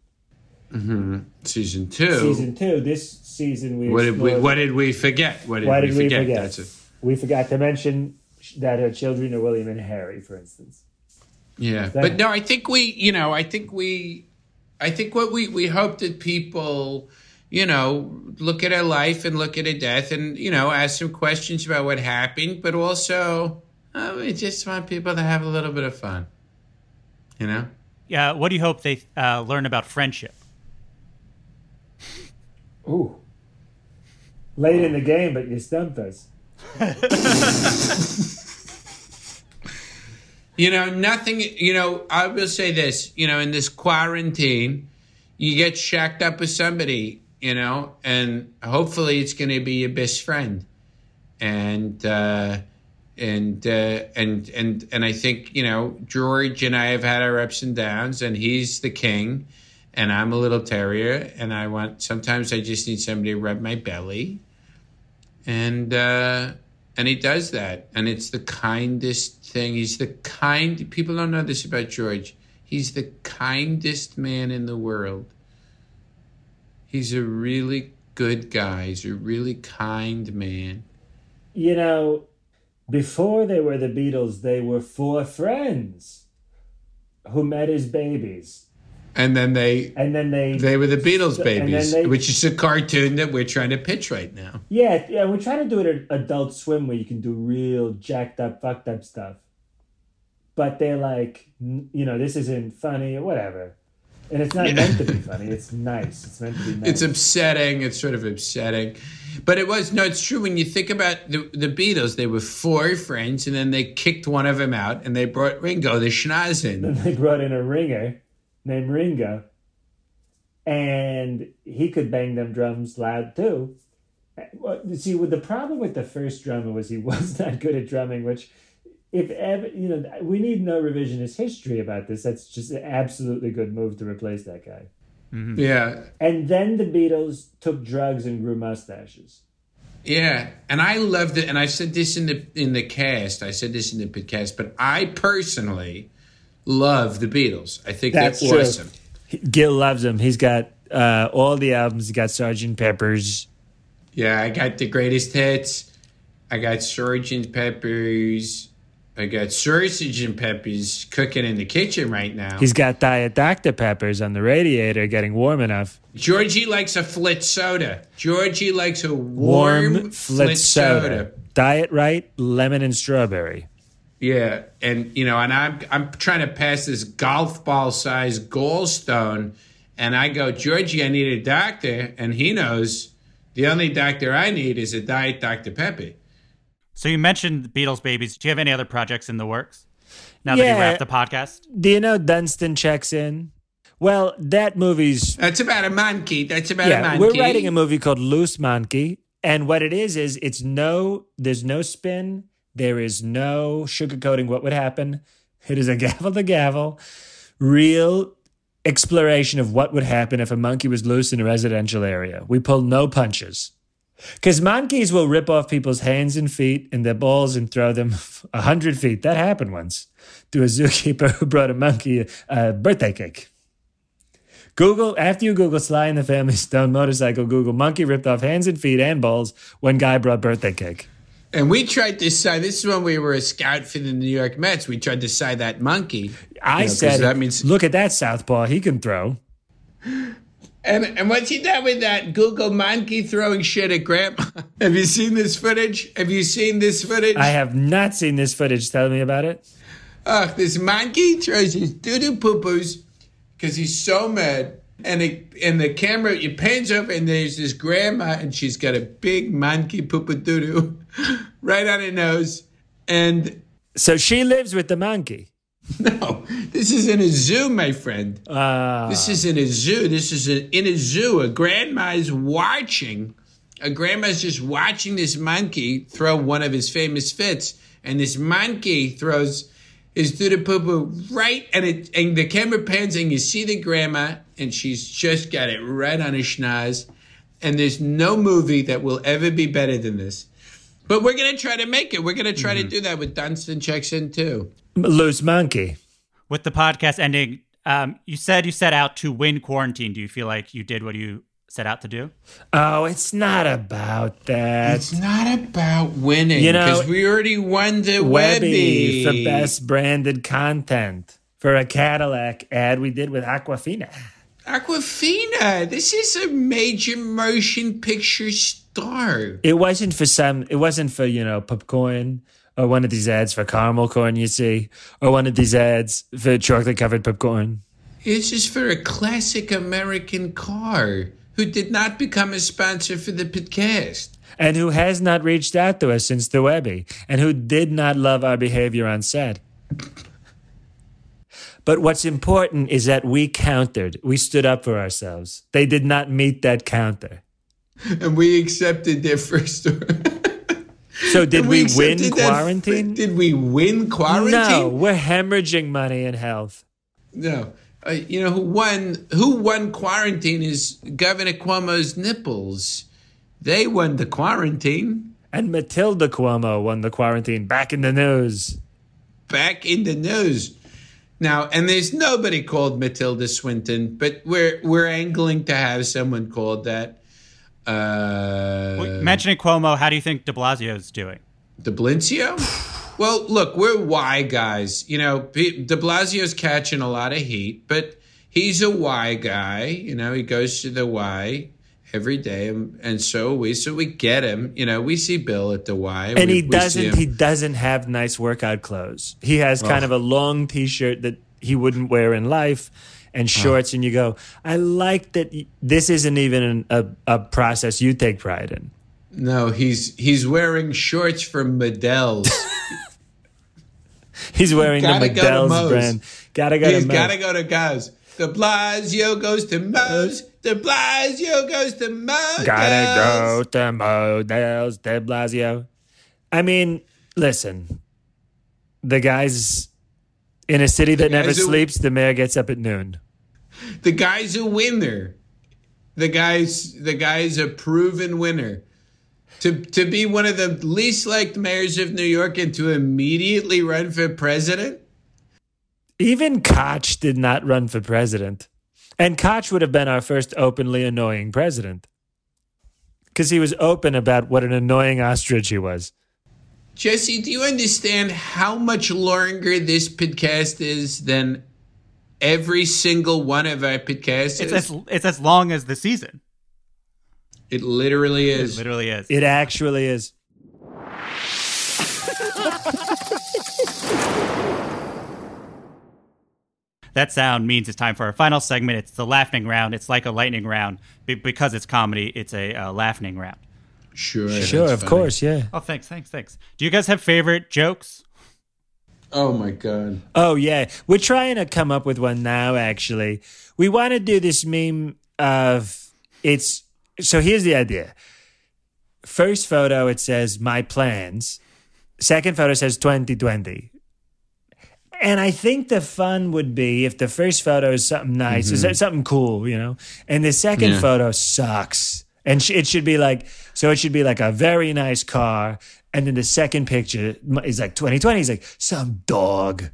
Season two. Season two. This season we what did we What did we forget? What did, Why we, did we forget? forget? That's it. We forgot to mention that her children are William and Harry, for instance. Yeah, That- but no, I think we, you know, I think we, I think what we we hope that people, you know, look at our life and look at a death and you know ask some questions about what happened, but also uh, we just want people to have a little bit of fun. You know. Yeah. What do you hope they uh, learn about friendship? Ooh. Late in the game, but you stumped us. You know, nothing, you know, I will say this, you know, in this quarantine, you get shacked up with somebody, you know, and hopefully it's going to be your best friend. And, uh, and, uh, and, and, and I think, you know, George and I have had our ups and downs, and he's the king, and I'm a little terrier, and I want, sometimes I just need somebody to rub my belly. And, uh, and he does that and it's the kindest thing. He's the kind people don't know this about george. He's the kindest man in the world. He's a really good guy. He's a really kind man. You know, before they were the Beatles, they were four friends who met as babies. and then they And then they. they were the beatles babies they- which is a cartoon that we're trying to pitch right now yeah, yeah, we're trying to do it at Adult Swim where you can do real jacked up, fucked up stuff. But they're like, you know, this isn't funny or whatever. And it's not meant to be funny. It's nice. It's meant to be nice. it's upsetting it's sort of upsetting but it was no it's true when you think about the, the beatles they were four friends and then they kicked one of them out and they brought ringo the schnoz in they brought in a ringer named Ringo, and he could bang them drums loud too. See, the problem with the first drummer was he was not good at drumming, which, if ever, you know, we need no revisionist history about this. That's just an absolutely good move to replace that guy. Yeah And then the Beatles took drugs and grew mustaches. Yeah, and I loved it. And I said this in the in the cast. I said this in the podcast, but I personally love the Beatles. I think That's they're true. awesome. Gil loves them. He's got uh, all the albums. He's got Sergeant Pepper's. Yeah, I got the greatest hits. I got Sergeant Pepper's. I got Sausage and Pepper's cooking in the kitchen right now. He's got Diet Dr. Pepper's on the radiator getting warm enough. Georgie likes a flit soda. Georgie likes a warm, warm flit soda. Diet Rite, lemon and strawberry. Yeah, and you know, and I'm I'm trying to pass this golf ball sized gallstone, and I go, Georgie, I need a doctor, and he knows the only doctor I need is a diet Dr Pepper. So you mentioned Beatles babies. Do you have any other projects in the works? Now that Yeah. you wrapped the podcast, Do you know Dunston checks in? Well, that movie's That's about a monkey. That's about a monkey. We're writing a movie called Loose Monkey, and what it is is it's no. There's no spin. There is no sugarcoating what would happen. It is a gavel to gavel, real exploration of what would happen if a monkey was loose in a residential area. We pull no punches. Because monkeys will rip off people's hands and feet and their balls and throw them a hundred feet. That happened once to a zookeeper who brought a monkey a birthday cake. Google, after you Google Sly and the Family Stone motorcycle, Google monkey ripped off hands and feet and balls when guy brought birthday cake. And we tried to sign. This is when we were a scout for the New York Mets. We tried to sign that monkey. I You know, said, that means. look at that southpaw. He can throw. And and what's he done with that Google monkey throwing shit at Grandma? Have you seen this footage? Have you seen this footage? I have not seen this footage. Tell me about it. Ugh, this monkey throws his doo doo poo poos because he's so mad. And it, and the camera, it pans up, and there's this grandma, and she's got a big monkey poo poo doo doo right on her nose. And So she lives with the monkey. no, this is in a zoo, my friend. Uh, This is in a zoo. This is a, in a zoo. A grandma is watching. A grandma's just watching this monkey throw one of his famous fits, and this monkey throws his doodle poo poo right, and it and the camera pans, and you see the grandma, and she's just got it right on her schnoz. And there's no movie that will ever be better than this. But we're gonna try to make it. We're gonna try to do that with Dunston checks in too. Loose monkey. with the podcast ending Um, you said you set out to win quarantine. Do you feel like you did what you set out to do? Oh, it's not about that. It's not about winning You know- because we already won the Webby Webby. for best branded content for a Cadillac ad we did with Awkwafina. Awkwafina, this is a major motion picture star. It wasn't for some. It wasn't for you know popcorn or one of these ads for caramel corn you see, or one of these ads for chocolate covered popcorn. This is for a classic American car who did not become a sponsor for the podcast. and who has not reached out to us since the Webby, and who did not love our behavior on set. But what's important is that we countered. We stood up for ourselves. They did not meet that counter. And we accepted their first. So did And we, win accepted that- quarantine? Did we win quarantine? No, we're hemorrhaging money and health. No. Uh, you know who won? Who won quarantine is Governor Cuomo's nipples. They won the quarantine. And Matilda Cuomo won the quarantine back in the news. Back in the news. Now, and there's nobody called Matilda Swinton, but we're we're angling to have someone called that. Uh, Mentioning Cuomo, how do you think De Blasio is doing? De Blasio? well, look, we're Y guys. You know, P- De Blasio's catching a lot of heat, but he's a Y guy. You know, he goes to the Y every day, and, and so are we. So we get him. You know, we see Bill at the Y, And we, he doesn't he doesn't have nice workout clothes. He has kind of a long t-shirt that he wouldn't wear in life and shorts and you go, "I like that this isn't even an, a a process you take pride in." no, he's he's wearing shorts from Modell's. He's wearing the Gotta go to McDell's Moe's. brand. Gotta go he's to got to go to Gaz. De Blasio goes to Moe's. De Blasio goes to Moe's. Gotta go to Models de Blasio. I mean, listen, the guy's in a city that never sleeps. The mayor gets up at noon. The guy's a winner. The guy's the guy's a proven winner. To to be one of the least liked mayors of New York and to immediately run for president. Even Koch did not run for president. And Koch would have been our first openly annoying president. Because he was open about what an annoying ostrich he was. Jesse, do you understand how much longer this podcast is than every single one of our podcasts? It's as it's as long as the season. it literally It is. literally is. It actually is. That sound means it's time for our final segment. It's the laughing round. It's like a lightning round Be- because it's comedy. It's a uh, laughing round. Sure, Sure, of funny. course, yeah. Oh, thanks, thanks, thanks. Do you guys have favorite jokes? Oh my god. Oh yeah, we're trying to come up with one now. Actually, we want to do this meme of it's. So here's the idea. First photo, it says my plans. Second photo says 2020. And I think the fun would be if the first photo is something nice, mm-hmm. is something cool, you know, and the second Yeah. photo sucks. And sh- it should be like, so it should be like a very nice car. And then the second picture is like 2020 is like some dog.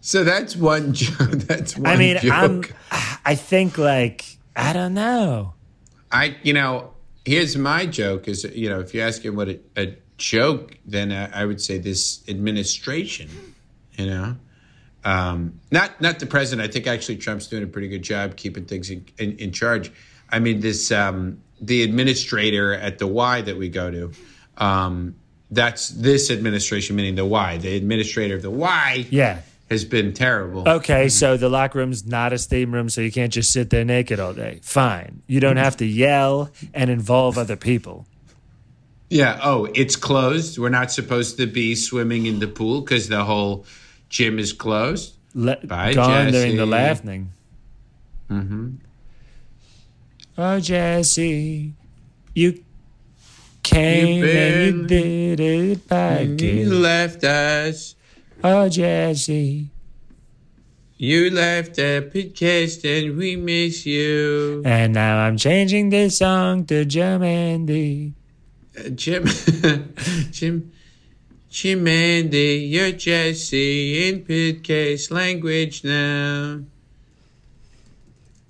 So that's one joke. That's one I mean, I'm. I think like, I don't know. I, you know, here's my joke: is you know, if you're asking what a, a joke, then I, I would say this administration. You know, um, not not the president. I think actually Trump's doing a pretty good job keeping things in, in, in charge. I mean, this um, the administrator at the Y that we go to. Um, that's this administration, meaning the Y. The administrator of the Y Yeah. has been terrible. Okay, so the locker room's not a steam room, so you can't just sit there naked all day. Fine. You don't have to yell and involve other people. Yeah. Oh, it's closed. We're not supposed to be swimming in the pool because the whole gym is closed. Le- Bye, gone during the Jesse. laughing. Mm-hmm. Oh, Jesse, you came You and you did it back You left us. Oh, Jesse. You left the podcast and we miss you. And now I'm changing this song to Jim Andy. Uh, Jim, Jim, Chimandy, you're Jesse in Pitcase language now.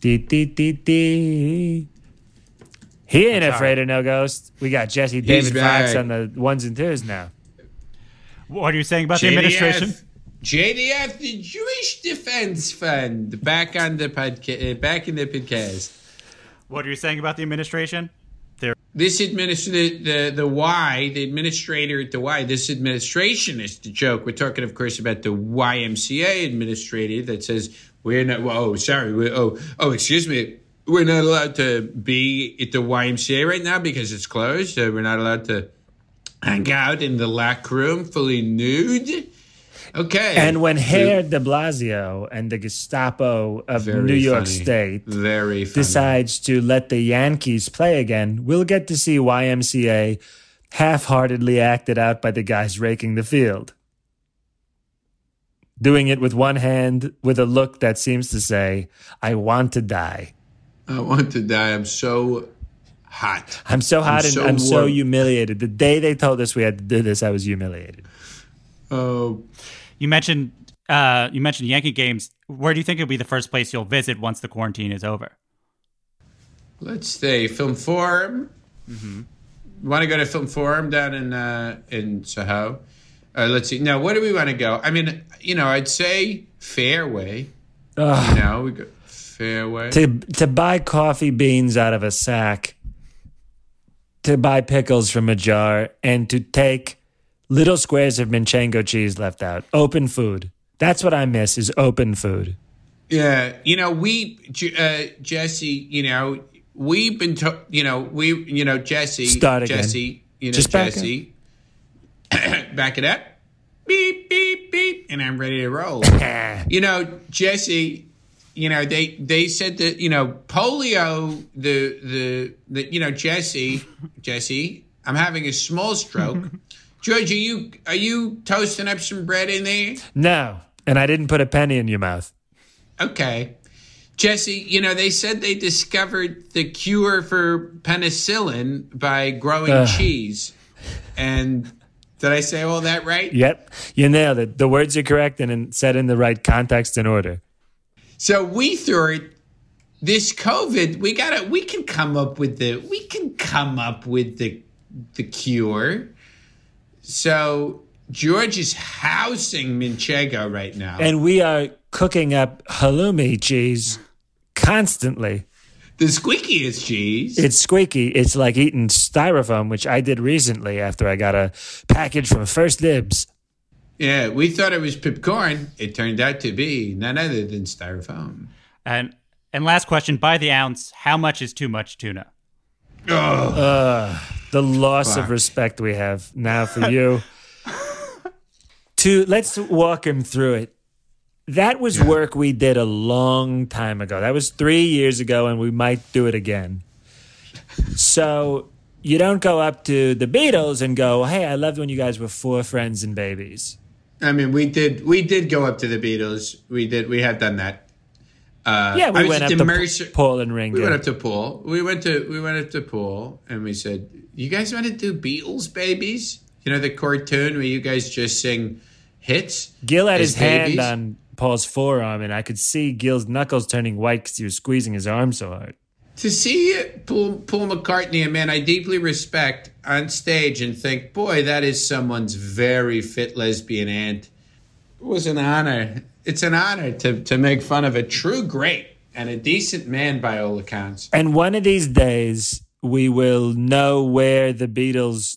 Dee, dee, dee, dee. He ain't afraid of no ghost. We got Jesse David Fox back. on the ones and twos now. What are you saying about the administration? JDF, the Jewish Defense Fund, back on the podcast, eh, back in the podcast. What are you saying about the administration? They're This administrator, the the Y, the administrator at the Y, this administration is the joke. We're talking, of course, about the YMCA administrator that says we're not. Well, oh, sorry. We're, oh, oh, excuse me. We're not allowed to be at the YMCA right now because it's closed. We're not allowed to hang out in the lac room fully nude. Okay. And when Herr de Blasio and the Gestapo of Very New York funny. State very funny. decides to let the Yankees play again, we'll get to see YMCA half heartedly acted out by the guys raking the field. Doing it with one hand with a look that seems to say, I want to die. I want to die. I'm so hot. I'm so hot and so I'm so humiliated. The day they told us we had to do this, I was humiliated. Oh, you mentioned uh, you mentioned Yankee games. Where do you think it'll be the first place you'll visit once the quarantine is over? let's say Film Forum. You want to go to Film Forum down in uh, in Soho? Uh, let's see. Now, where do we want to go? I mean, you know, I'd say Fairway. Ugh. You know, we go Fairway. to to buy coffee beans out of a sack, to buy pickles from a jar, and to take little squares of Manchego cheese left out. Open food. That's what I miss is open food. Yeah, you know, we, uh, Jesse, you know, we've been, to- you know, we, you know, Jesse, Start again. Jesse, you know, Just. Jesse, back it up, beep, beep, beep, and I'm ready to roll. you know, Jesse, you know, they they said that you know polio, the the the you know Jesse, Jesse, I'm having a small stroke. George, are you are you toasting up some bread in there? No, and I didn't put a penny in your mouth. Okay. Jesse, you know, they said they discovered the cure for penicillin by growing Ugh. cheese. And did I say all that right? Yep, you nailed it. The words are correct and in, said in the right context and order. So we thought this COVID, we gotta we can come up with the we can come up with the the cure. So George is housing Manchego right now. And we are cooking up halloumi cheese constantly. The squeakiest cheese. It's squeaky. It's like eating styrofoam, which I did recently after I got a package from First Dibs. Yeah, we thought it was pipcorn. It turned out to be none other than styrofoam. And and last question: by the ounce, how much is too much tuna? Oh, The loss Fuck. of respect we have now for you. to let's walk him through it. That was work we did a long time ago. That was three years ago, and we might do it again. So you don't go up to the Beatles and go, "Hey, I loved when you guys were four friends and babies." I mean, we did we did go up to the Beatles. We did we have done that. Uh, Yeah, we went up to Mercer- Paul and Ringo. We went up to Paul. We went to we went up to Paul, and we said, "You guys want to do Beatles babies? You know the cartoon where you guys just sing hits." Gil had his hand on Paul's forearm, and I could see Gil's knuckles turning white because he was squeezing his arm so hard. to see Paul, Paul McCartney, a man I deeply respect, on stage and think, boy, that is someone's very fit lesbian aunt. It was an honor. It's an honor to, to make fun of a true great and a decent man by all accounts. And one of these days, we will know where the Beatles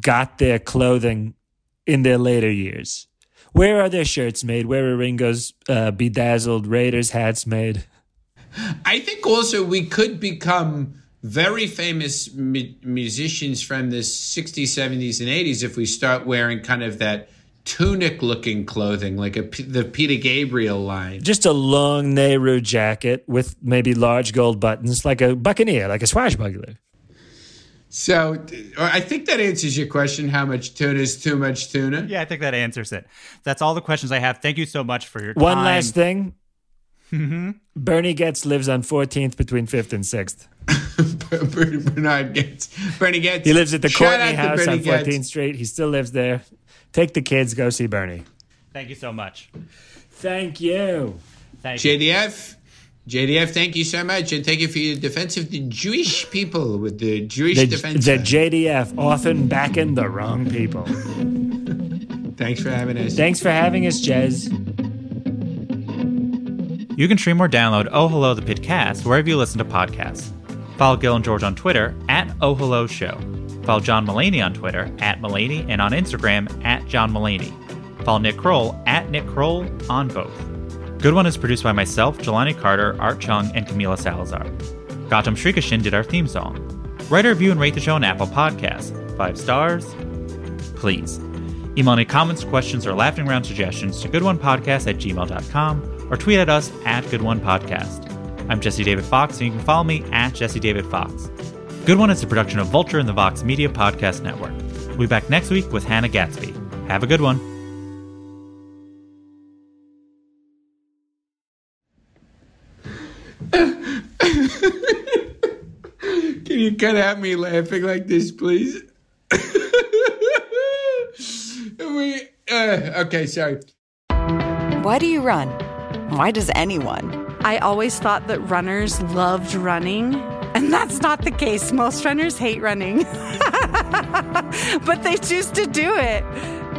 got their clothing in their later years. Where are their shirts made? Where are Ringo's uh, bedazzled Raiders hats made? I think also we could become very famous mu- musicians from the 60s, 70s, and 80s if we start wearing kind of that tunic looking clothing, like a, P- the Peter Gabriel line. Just a long Nehru jacket with maybe large gold buttons, like a buccaneer, like a swashbuckler. So I think that answers your question. How much tuna is too much tuna? Yeah, I think that answers it. That's all the questions I have. Thank you so much for your time. One last thing. Mm-hmm. Bernie Goetz lives on 14th between 5th and 6th. Bernard Goetz. Bernie Goetz. He lives at the Shout Courtney House on 14th Goetz. Street. He still lives there. Take the kids, go see Bernie. Thank you so much. Thank you. Thank you. JDF, JDF, thank you so much, and thank you for your defense of the Jewish people with the Jewish The, Defense. the JDF often backing the wrong people. Thanks for having us. Thanks for having us, Jez. You can stream or download Oh Hello the Pitcast wherever you listen to podcasts. Follow Gil and George on Twitter at Oh Hello Show. Follow John Mulaney on Twitter at Mulaney and on Instagram at John Mulaney. Follow Nick Kroll at Nick Kroll on both. Good One is produced by myself, Jelani Carter, Art Chung, and Camila Salazar. Gautam Shrikishan did our theme song. Write a review and rate the show on Apple Podcasts. Five stars? Please. Email any comments, questions, or laughing around suggestions to goodonepodcast at gmail.com or tweet at us at goodonepodcast. I'm Jesse David Fox, and you can follow me at Jesse David Fox. Good One is a production of Vulture and the Vox Media Podcast Network. We'll be back next week with Hannah Gadsby. Have a good one. Can you cut out me laughing like this, please? we, uh, okay, sorry. Why do you run? Why does anyone? I always thought that runners loved running, and that's not the case. Most runners hate running, but they choose to do it.